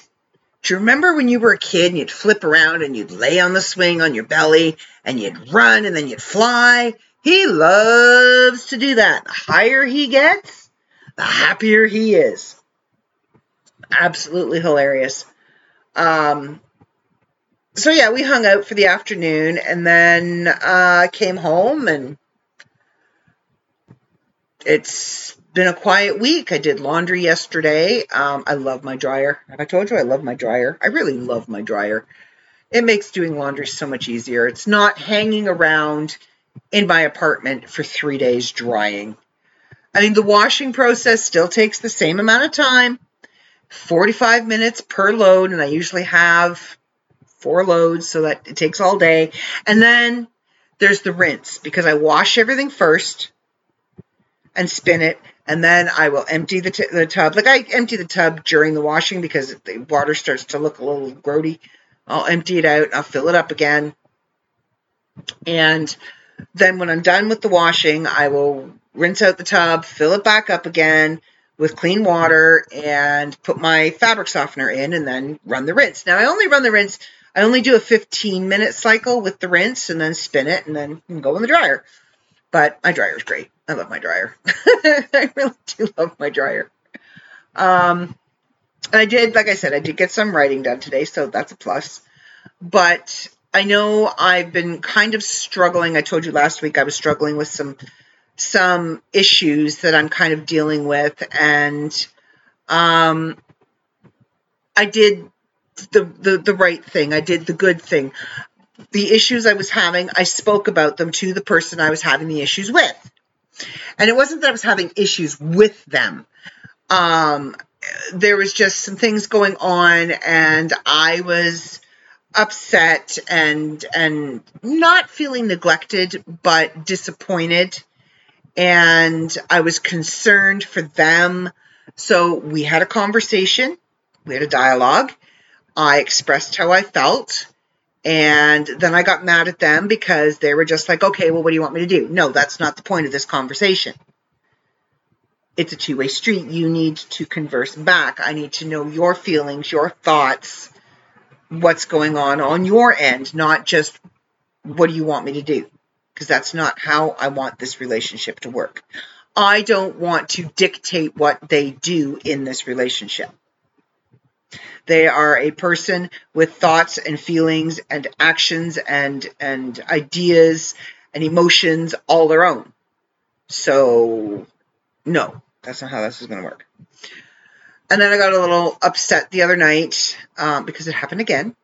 do you remember when you were a kid and you'd flip around and you'd lay on the swing on your belly and you'd run and then you'd fly? He loves to do that. The higher he gets, the happier he is. Absolutely hilarious. Um, so yeah, we hung out for the afternoon and then uh, came home and it's been a quiet week. I did laundry yesterday. Um, I love my dryer. Have I told you I love my dryer? I really love my dryer. It makes doing laundry so much easier. It's not hanging around in my apartment for three days drying. I mean, the washing process still takes the same amount of time 45 minutes per load, and I usually have four loads, so that it takes all day. And then there's the rinse because I wash everything first and spin it, and then I will empty the, t- the tub. Like I empty the tub during the washing because the water starts to look a little grody. I'll empty it out, I'll fill it up again, and then when I'm done with the washing, I will rinse out the tub, fill it back up again with clean water, and put my fabric softener in, and then run the rinse. Now I only run the rinse. I only do a 15 minute cycle with the rinse, and then spin it, and then go in the dryer. But my dryer is great. I love my dryer. I really do love my dryer. Um, I did, like I said, I did get some writing done today, so that's a plus. But I know I've been kind of struggling. I told you last week I was struggling with some some issues that I'm kind of dealing with, and um, I did the, the the right thing. I did the good thing. The issues I was having, I spoke about them to the person I was having the issues with, and it wasn't that I was having issues with them. Um, there was just some things going on, and I was upset and and not feeling neglected but disappointed. And I was concerned for them. So we had a conversation. We had a dialogue. I expressed how I felt and then I got mad at them because they were just like okay well what do you want me to do no that's not the point of this conversation it's a two-way street you need to converse back I need to know your feelings your thoughts what's going on on your end, not just what do you want me to do? Because that's not how I want this relationship to work. I don't want to dictate what they do in this relationship. They are a person with thoughts and feelings and actions and and ideas and emotions all their own. So no, that's not how this is going to work. And then I got a little upset the other night um, because it happened again.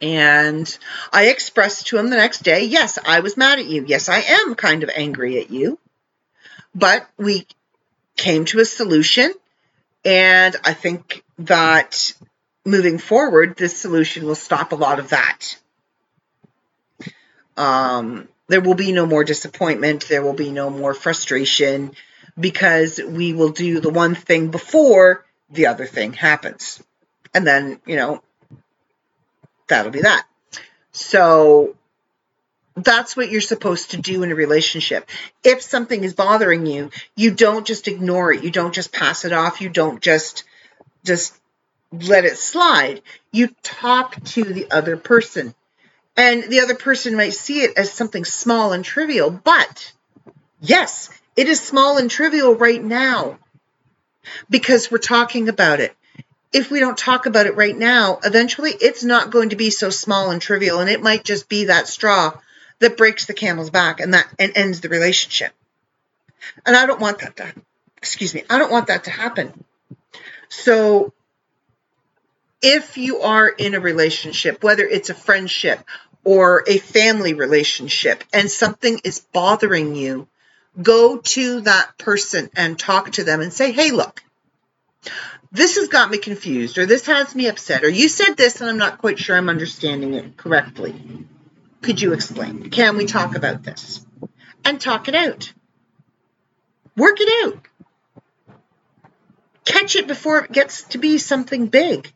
And I expressed to him the next day, yes, I was mad at you. Yes, I am kind of angry at you. But we came to a solution. And I think that moving forward, this solution will stop a lot of that. Um, there will be no more disappointment. There will be no more frustration because we will do the one thing before the other thing happens. And then, you know, that'll be that. So that's what you're supposed to do in a relationship. If something is bothering you, you don't just ignore it. You don't just pass it off. You don't just just let it slide. You talk to the other person. And the other person might see it as something small and trivial, but yes, it is small and trivial right now because we're talking about it. If we don't talk about it right now, eventually it's not going to be so small and trivial, and it might just be that straw that breaks the camel's back and that and ends the relationship. And I don't want that to excuse me, I don't want that to happen. So if you are in a relationship, whether it's a friendship or a family relationship, and something is bothering you, go to that person and talk to them and say, hey, look, this has got me confused, or this has me upset, or you said this and I'm not quite sure I'm understanding it correctly. Could you explain? Can we talk about this? And talk it out. Work it out. Catch it before it gets to be something big.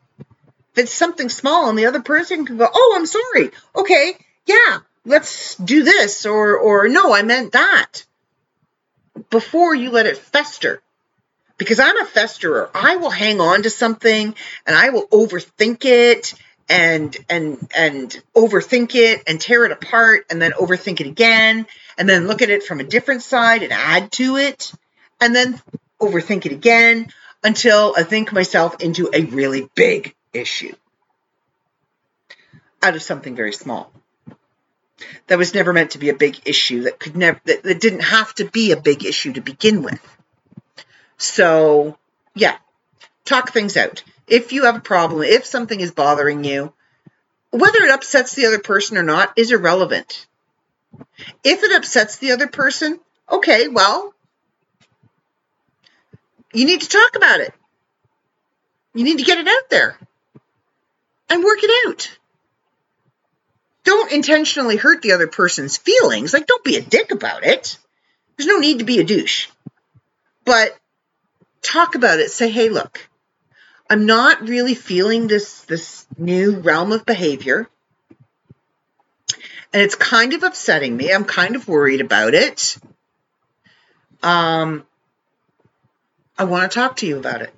If it's something small and the other person can go, oh, I'm sorry. Okay, yeah, let's do this. Or, or no, I meant that. Before you let it fester. Because I'm a festerer. I will hang on to something and I will overthink it and and and overthink it and tear it apart and then overthink it again and then look at it from a different side and add to it and then overthink it again until I think myself into a really big issue out of something very small. That was never meant to be a big issue. That could never that, that didn't have to be a big issue to begin with. So yeah talk things out if you have a problem, if something is bothering you, whether it upsets the other person or not is irrelevant. If it upsets the other person, okay, well, you need to talk about it. You need to get it out there and work it out. Don't intentionally hurt the other person's feelings. Like, don't be a dick about it. There's no need to be a douche. But talk about it. Say, hey, look, I'm not really feeling this this new realm of behavior. And it's kind of upsetting me. I'm kind of worried about it. Um I want to talk to you about it.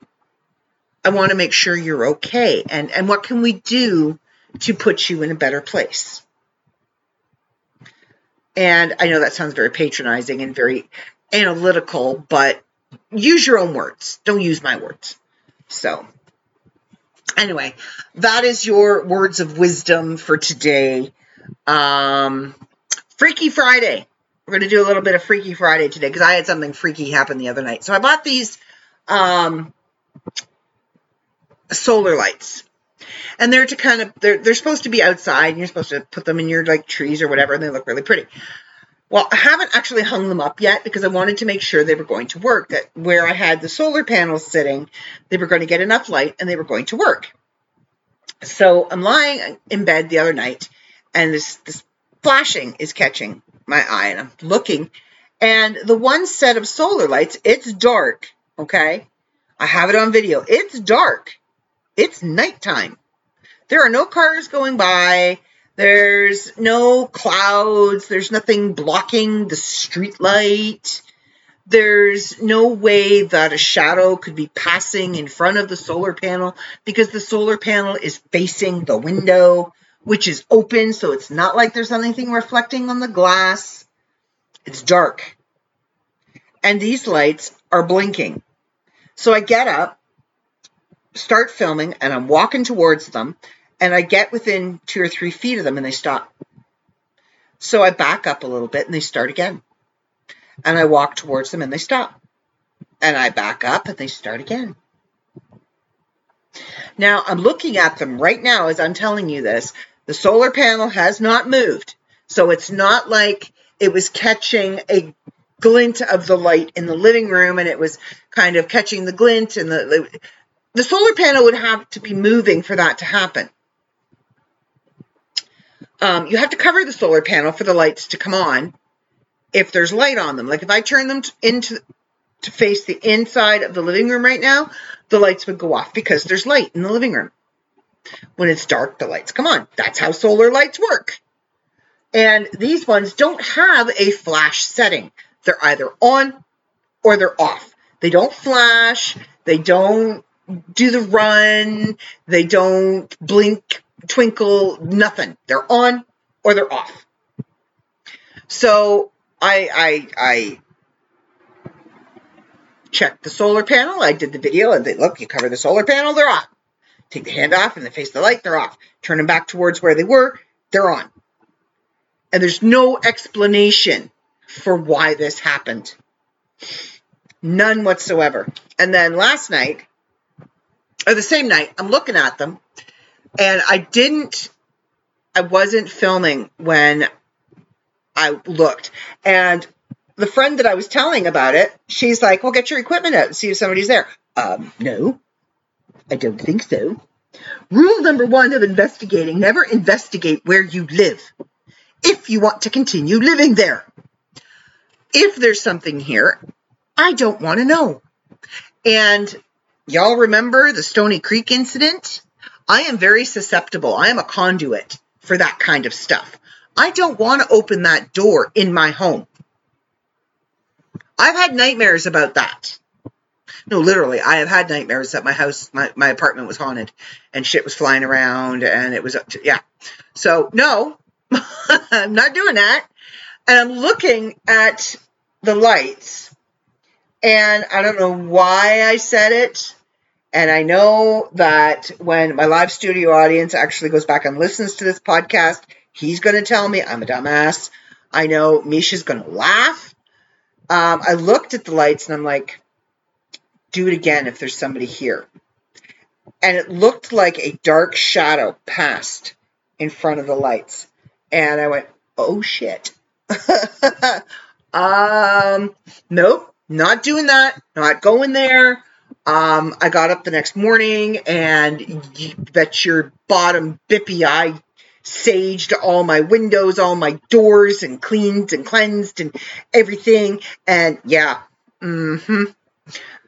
I want to make sure you're okay. And and what can we do to put you in a better place? And I know that sounds very patronizing and very analytical, but use your own words. Don't use my words. So, anyway, that is your words of wisdom for today. Um, Freaky Friday. We're going to do a little bit of Freaky Friday today because I had something freaky happen the other night. So I bought these um, solar lights. And they're to kind of they're they're supposed to be outside and you're supposed to put them in your like trees or whatever and they look really pretty. Well, I haven't actually hung them up yet because I wanted to make sure they were going to work. That where I had the solar panels sitting, they were going to get enough light and they were going to work. So I'm lying in bed the other night and this, this flashing is catching my eye and I'm looking and the one set of solar lights, it's dark, okay? I have it on video. It's dark. It's nighttime. There are no cars going by. There's no clouds. There's nothing blocking the street light. There's no way that a shadow could be passing in front of the solar panel because the solar panel is facing the window, which is open, so it's not like there's anything reflecting on the glass. It's dark. And these lights are blinking. So I get up start filming and I'm walking towards them and I get within two or three feet of them and they stop. So I back up a little bit and they start again. And I walk towards them and they stop. And I back up and they start again. Now I'm looking at them right now as I'm telling you this. The solar panel has not moved. So it's not like it was catching a glint of the light in the living room and it was kind of catching the glint and the, the, solar panel would have to be moving for that to happen. Um, you have to cover the solar panel for the lights to come on if there's light on them. Like if I turn them to, into to face the inside of the living room right now, the lights would go off because there's light in the living room. When it's dark, the lights come on. That's how solar lights work. And these ones don't have a flash setting. They're either on or they're off. They don't flash. They don't do the run. They don't blink, twinkle, nothing. They're on or they're off. So I I I checked the solar panel. I did the video and they look, you cover the solar panel, they're off. Take the hand off and they face the light, they're off. Turn them back towards where they were, they're on. And there's no explanation for why this happened. None whatsoever. And then last night, or the same night, I'm looking at them and I didn't, I wasn't filming when I looked. And the friend that I was telling about it, she's like, well, get your equipment out and see if somebody's there. Um, no, I don't think so. Rule number one of investigating never investigate where you live if you want to continue living there. If there's something here, I don't want to know. And y'all remember the Stony Creek incident? I am very susceptible. I am a conduit for that kind of stuff. I don't want to open that door in my home. I've had nightmares about that. No, literally, I have had nightmares that my house, my, my apartment was haunted and shit was flying around and it was, yeah. So, no, I'm not doing that. And I'm looking at the lights and I don't know why I said it. And I know that when my live studio audience actually goes back and listens to this podcast, he's going to tell me I'm a dumbass. I know Misha's going to laugh. Um, I looked at the lights and I'm like, do it again if there's somebody here. And it looked like a dark shadow passed in front of the lights. And I went, oh shit. um, nope, not doing that. Not going there. Um, I got up the next morning and you bet your bottom bippy I saged all my windows, all my doors, and cleaned and cleansed and everything. And yeah, mm-hmm.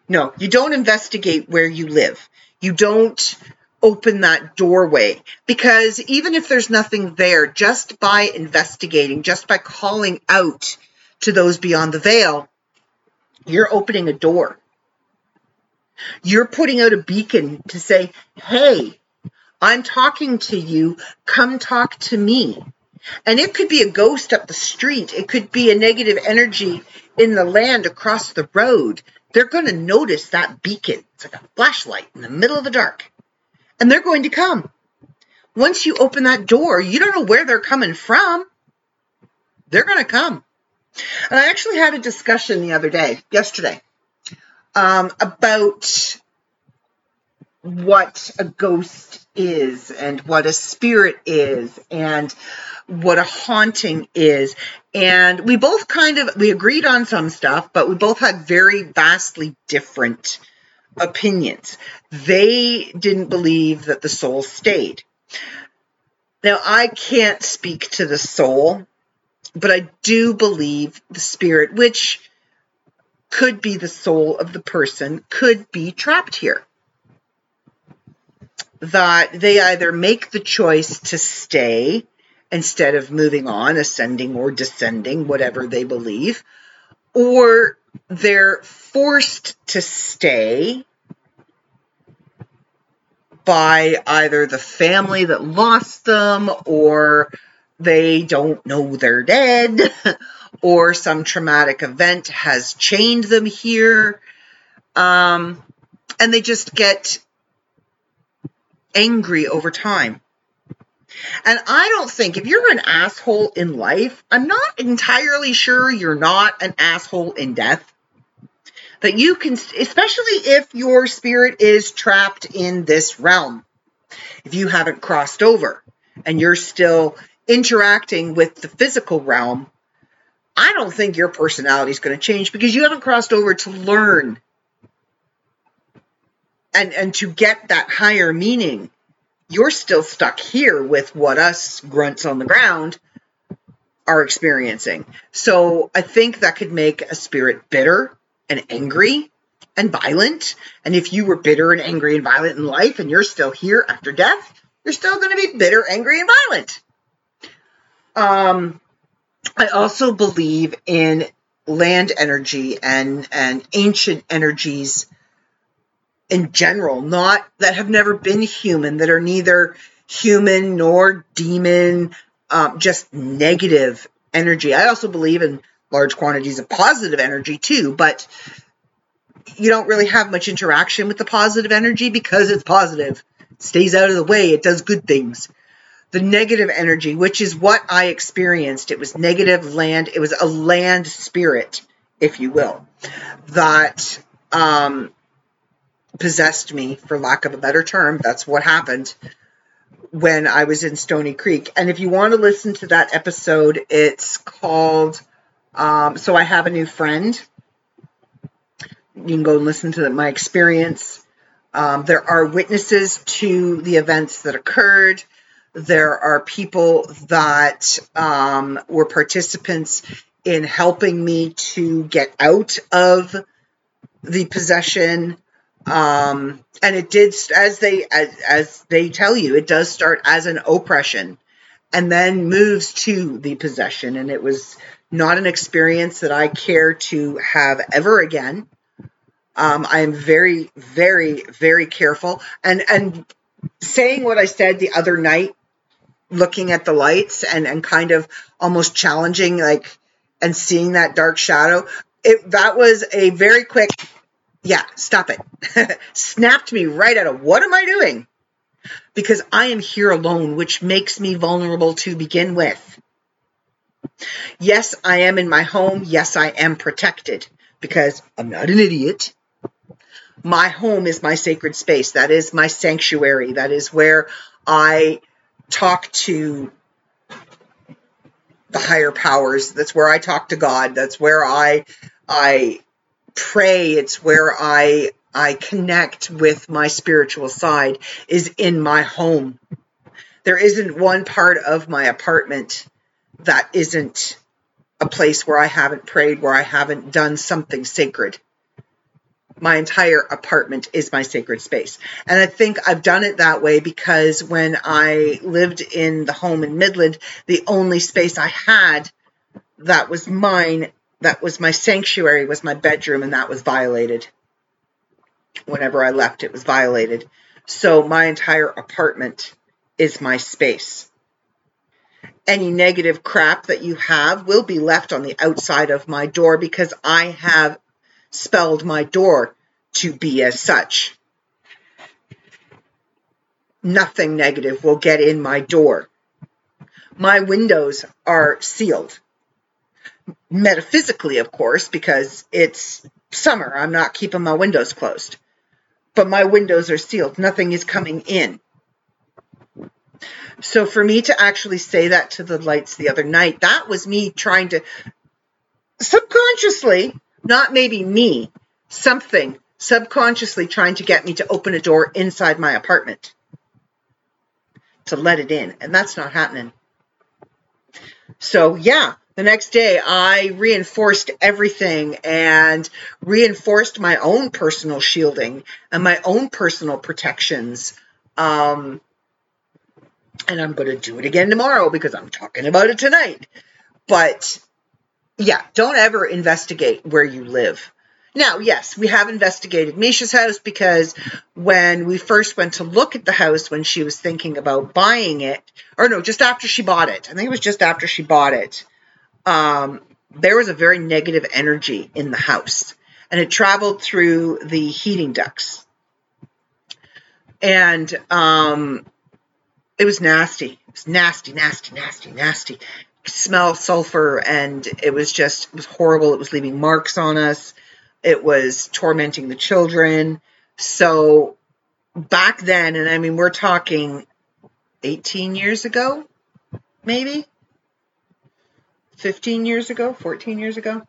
No, you don't investigate where you live. You don't open that doorway because even if there's nothing there, just by investigating, just by calling out to those beyond the veil, you're opening a door. You're putting out a beacon to say, hey, I'm talking to you. Come talk to me. And it could be a ghost up the street. It could be a negative energy in the land across the road. They're going to notice that beacon. It's like a flashlight in the middle of the dark. And they're going to come. Once you open that door, you don't know where they're coming from. They're going to come. And I actually had a discussion the other day, yesterday, um, about what a ghost is and what a spirit is and what a haunting is. And we both kind of we agreed on some stuff but we both had very vastly different opinions. They didn't believe that the soul stayed. Now i can't speak to the soul but i do believe the spirit which could be the soul of the person could be trapped here. That they either make the choice to stay instead of moving on, ascending or descending, whatever they believe, or they're forced to stay by either the family that lost them or they don't know they're dead or some traumatic event has chained them here um, and they just get angry over time. And I don't think if you're an asshole in life, I'm not entirely sure you're not an asshole in death. That you can, especially if your spirit is trapped in this realm, if you haven't crossed over and you're still interacting with the physical realm, I don't think your personality is going to change because you haven't crossed over to learn and and to get that higher meaning you're still stuck here with what us grunts on the ground are experiencing. So I think that could make a spirit bitter and angry and violent. And if you were bitter and angry and violent in life and you're still here after death, you're still going to be bitter, angry, and violent. Um, I also believe in land energy and and ancient energies in general, not that have never been human, that are neither human nor demon, um, just negative energy. I also believe in large quantities of positive energy too, but you don't really have much interaction with the positive energy because it's positive. It stays out of the way, it does good things. The negative energy, which is what I experienced, it was negative land, it was a land spirit, if you will, that um, possessed me, for lack of a better term. That's what happened when I was in Stony Creek. And if you want to listen to that episode, it's called um, So I Have a New Friend. You can go and listen to my experience. Um, there are witnesses to the events that occurred. There are people that um, were participants in helping me to get out of the possession. Um, and it did as they as, as they tell you it does start as an oppression and then moves to the possession. And it was not an experience that i care to have ever again. Um, i am very very very careful. And and saying what i said the other night looking at the lights and and kind of almost challenging like and seeing that dark shadow it that was a very quick yeah, stop it. Snapped me right out of what am I doing? Because I am here alone, which makes me vulnerable to begin with. Yes, I am in my home. Yes, I am protected because I'm not an idiot. My home is my sacred space. That is my sanctuary. That is where I talk to the higher powers. That's where I talk to God. That's where I I pray it's where i i connect with my spiritual side is in my home there isn't one part of my apartment that isn't a place where i haven't prayed where i haven't done something sacred my entire apartment is my sacred space. And I think I've done it that way because when I lived in the home in Midland, the only space I had that was mine that was my sanctuary was my bedroom and that was violated. Whenever i left it was violated. So my entire apartment is my space. Any negative crap that you have will be left on the outside of my door because i have spelled my door to be as such nothing negative will get in my door my windows are sealed metaphysically, of course, because it's summer. I'm not keeping my windows closed. But my windows are sealed. Nothing is coming in. So for me to actually say that to the lights the other night, that was me trying to subconsciously, not maybe me, something subconsciously trying to get me to open a door inside my apartment to let it in. And that's not happening. So, yeah, the next day I reinforced everything and reinforced my own personal shielding and my own personal protections. Um, and I'm going to do it again tomorrow because I'm talking about it tonight. But yeah, don't ever investigate where you live. Now, yes, we have investigated Misha's house because when we first went to look at the house when she was thinking about buying it, or no, just after she bought it. I think it was just after she bought it um, there was a very negative energy in the house, and it traveled through the heating ducts. and um, it was nasty. It was nasty, nasty, nasty, nasty. Smell sulfur, and it was just it was horrible. It was leaving marks on us. It was tormenting the children. So back then, and I mean, we're talking 18 years ago, maybe 15 years ago, 14 years ago,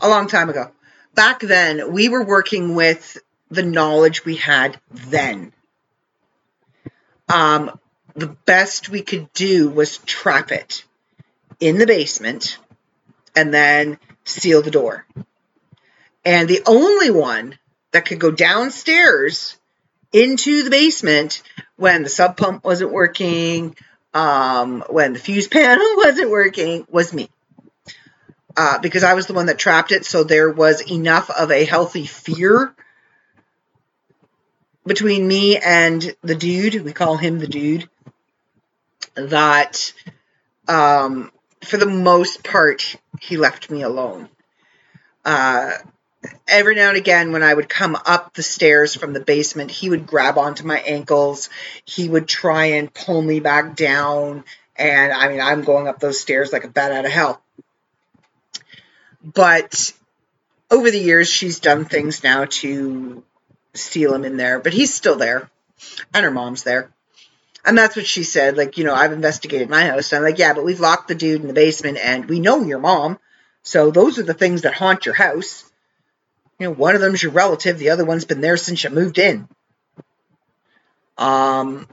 a long time ago. Back then, we were working with the knowledge we had then. Um, the best we could do was trap it in the basement and then seal the door. And the only one that could go downstairs into the basement when the sub pump wasn't working, um, when the fuse panel wasn't working, was me. Uh, because I was the one that trapped it, so there was enough of a healthy fear between me and the dude. We call him the dude. That, um, for the most part, he left me alone. Uh, every now and again when I would come up the stairs from the basement, he would grab onto my ankles. He would try and pull me back down. And I mean, I'm going up those stairs like a bat out of hell. But over the years, she's done things now to seal him in there, but he's still there. And her mom's there. And that's what she said. Like, you know, I've investigated my house. I'm like, yeah, but we've locked the dude in the basement and we know your mom. So those are the things that haunt your house. You know, one of them's your relative, the other one's been there since you moved in. Um,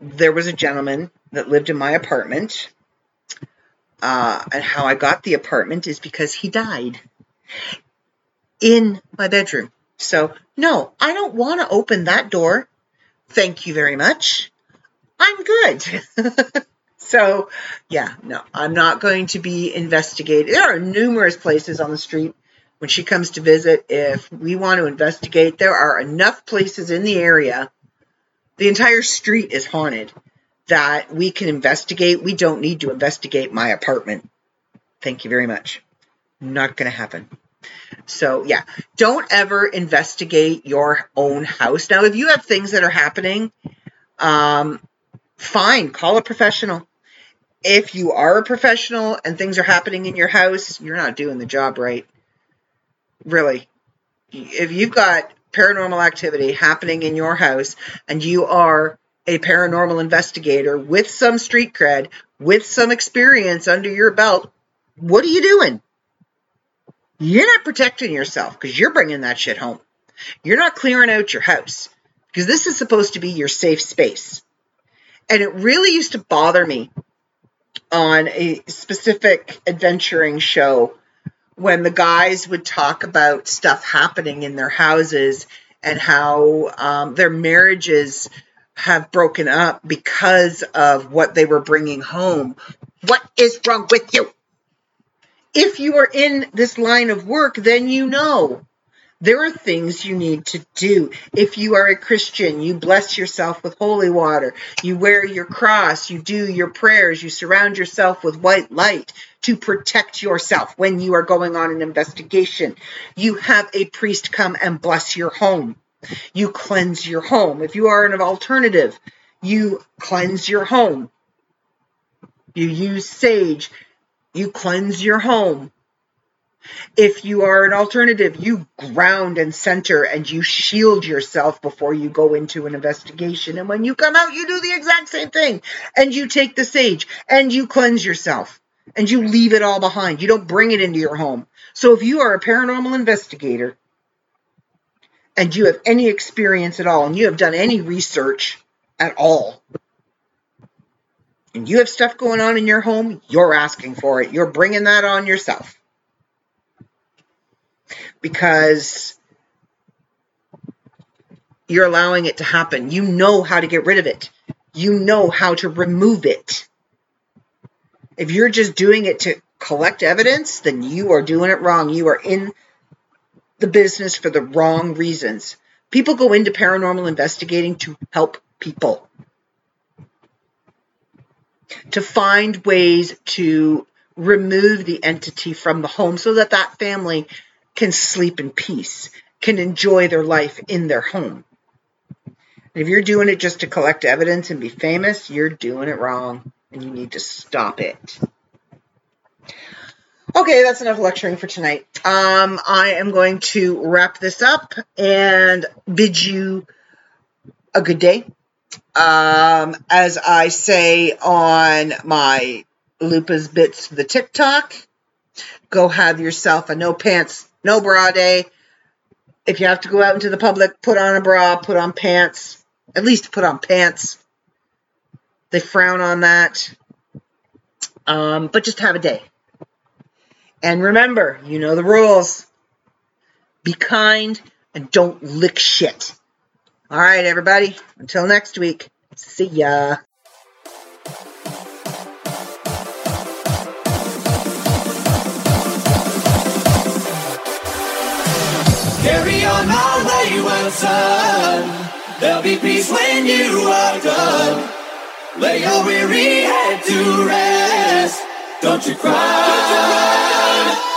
there was a gentleman that lived in my apartment. Uh, and how I got the apartment is because he died in my bedroom. So, no, I don't want to open that door. Thank you very much. I'm good. so, yeah, no, I'm not going to be investigated. There are numerous places on the street when she comes to visit, if we want to investigate, there are enough places in the area, the entire street is haunted, that we can investigate. We don't need to investigate my apartment. Thank you very much. Not going to happen. So, yeah, don't ever investigate your own house. Now, if you have things that are happening, um, fine, call a professional. If you are a professional and things are happening in your house, you're not doing the job right really. If you've got paranormal activity happening in your house and you are a paranormal investigator with some street cred, with some experience under your belt, what are you doing? You're not protecting yourself because you're bringing that shit home. You're not clearing out your house because this is supposed to be your safe space. And it really used to bother me on a specific adventuring show when the guys would talk about stuff happening in their houses and how um, their marriages have broken up because of what they were bringing home. What is wrong with you? If you are in this line of work, then you know there are things you need to do. If you are a Christian, you bless yourself with holy water, you wear your cross, you do your prayers, you surround yourself with white light, to protect yourself when you are going on an investigation. You have a priest come and bless your home. You cleanse your home. If you are an alternative, you cleanse your home. You use sage. You cleanse your home. If you are an alternative, you ground and center and you shield yourself before you go into an investigation. And when you come out, you do the exact same thing. And you take the sage and you cleanse yourself and you leave it all behind. You don't bring it into your home. So if you are a paranormal investigator and you have any experience at all and you have done any research at all, and you have stuff going on in your home, you're asking for it. You're bringing that on yourself. Because you're allowing it to happen. You know how to get rid of it. You know how to remove it. If you're just doing it to collect evidence, then you are doing it wrong. You are in the business for the wrong reasons. People go into paranormal investigating to help people, to find ways to remove the entity from the home so that that family can sleep in peace, can enjoy their life in their home. And if you're doing it just to collect evidence and be famous, you're doing it wrong and you need to stop it. Okay, that's enough lecturing for tonight. Um, I am going to wrap this up and bid you a good day. Um, as I say on my Lupa's Bits, the TikTok, go have yourself a no pants, no bra day. If you have to go out into the public, put on a bra, put on pants, at least put on pants. They frown on that. Um, but just have a day. And remember, you know the rules. Be kind and don't lick shit. All right, everybody. Until next week. See ya. Carry on my wayward son. There'll be peace when you are done. Lay your weary head to rest. Don't you cry.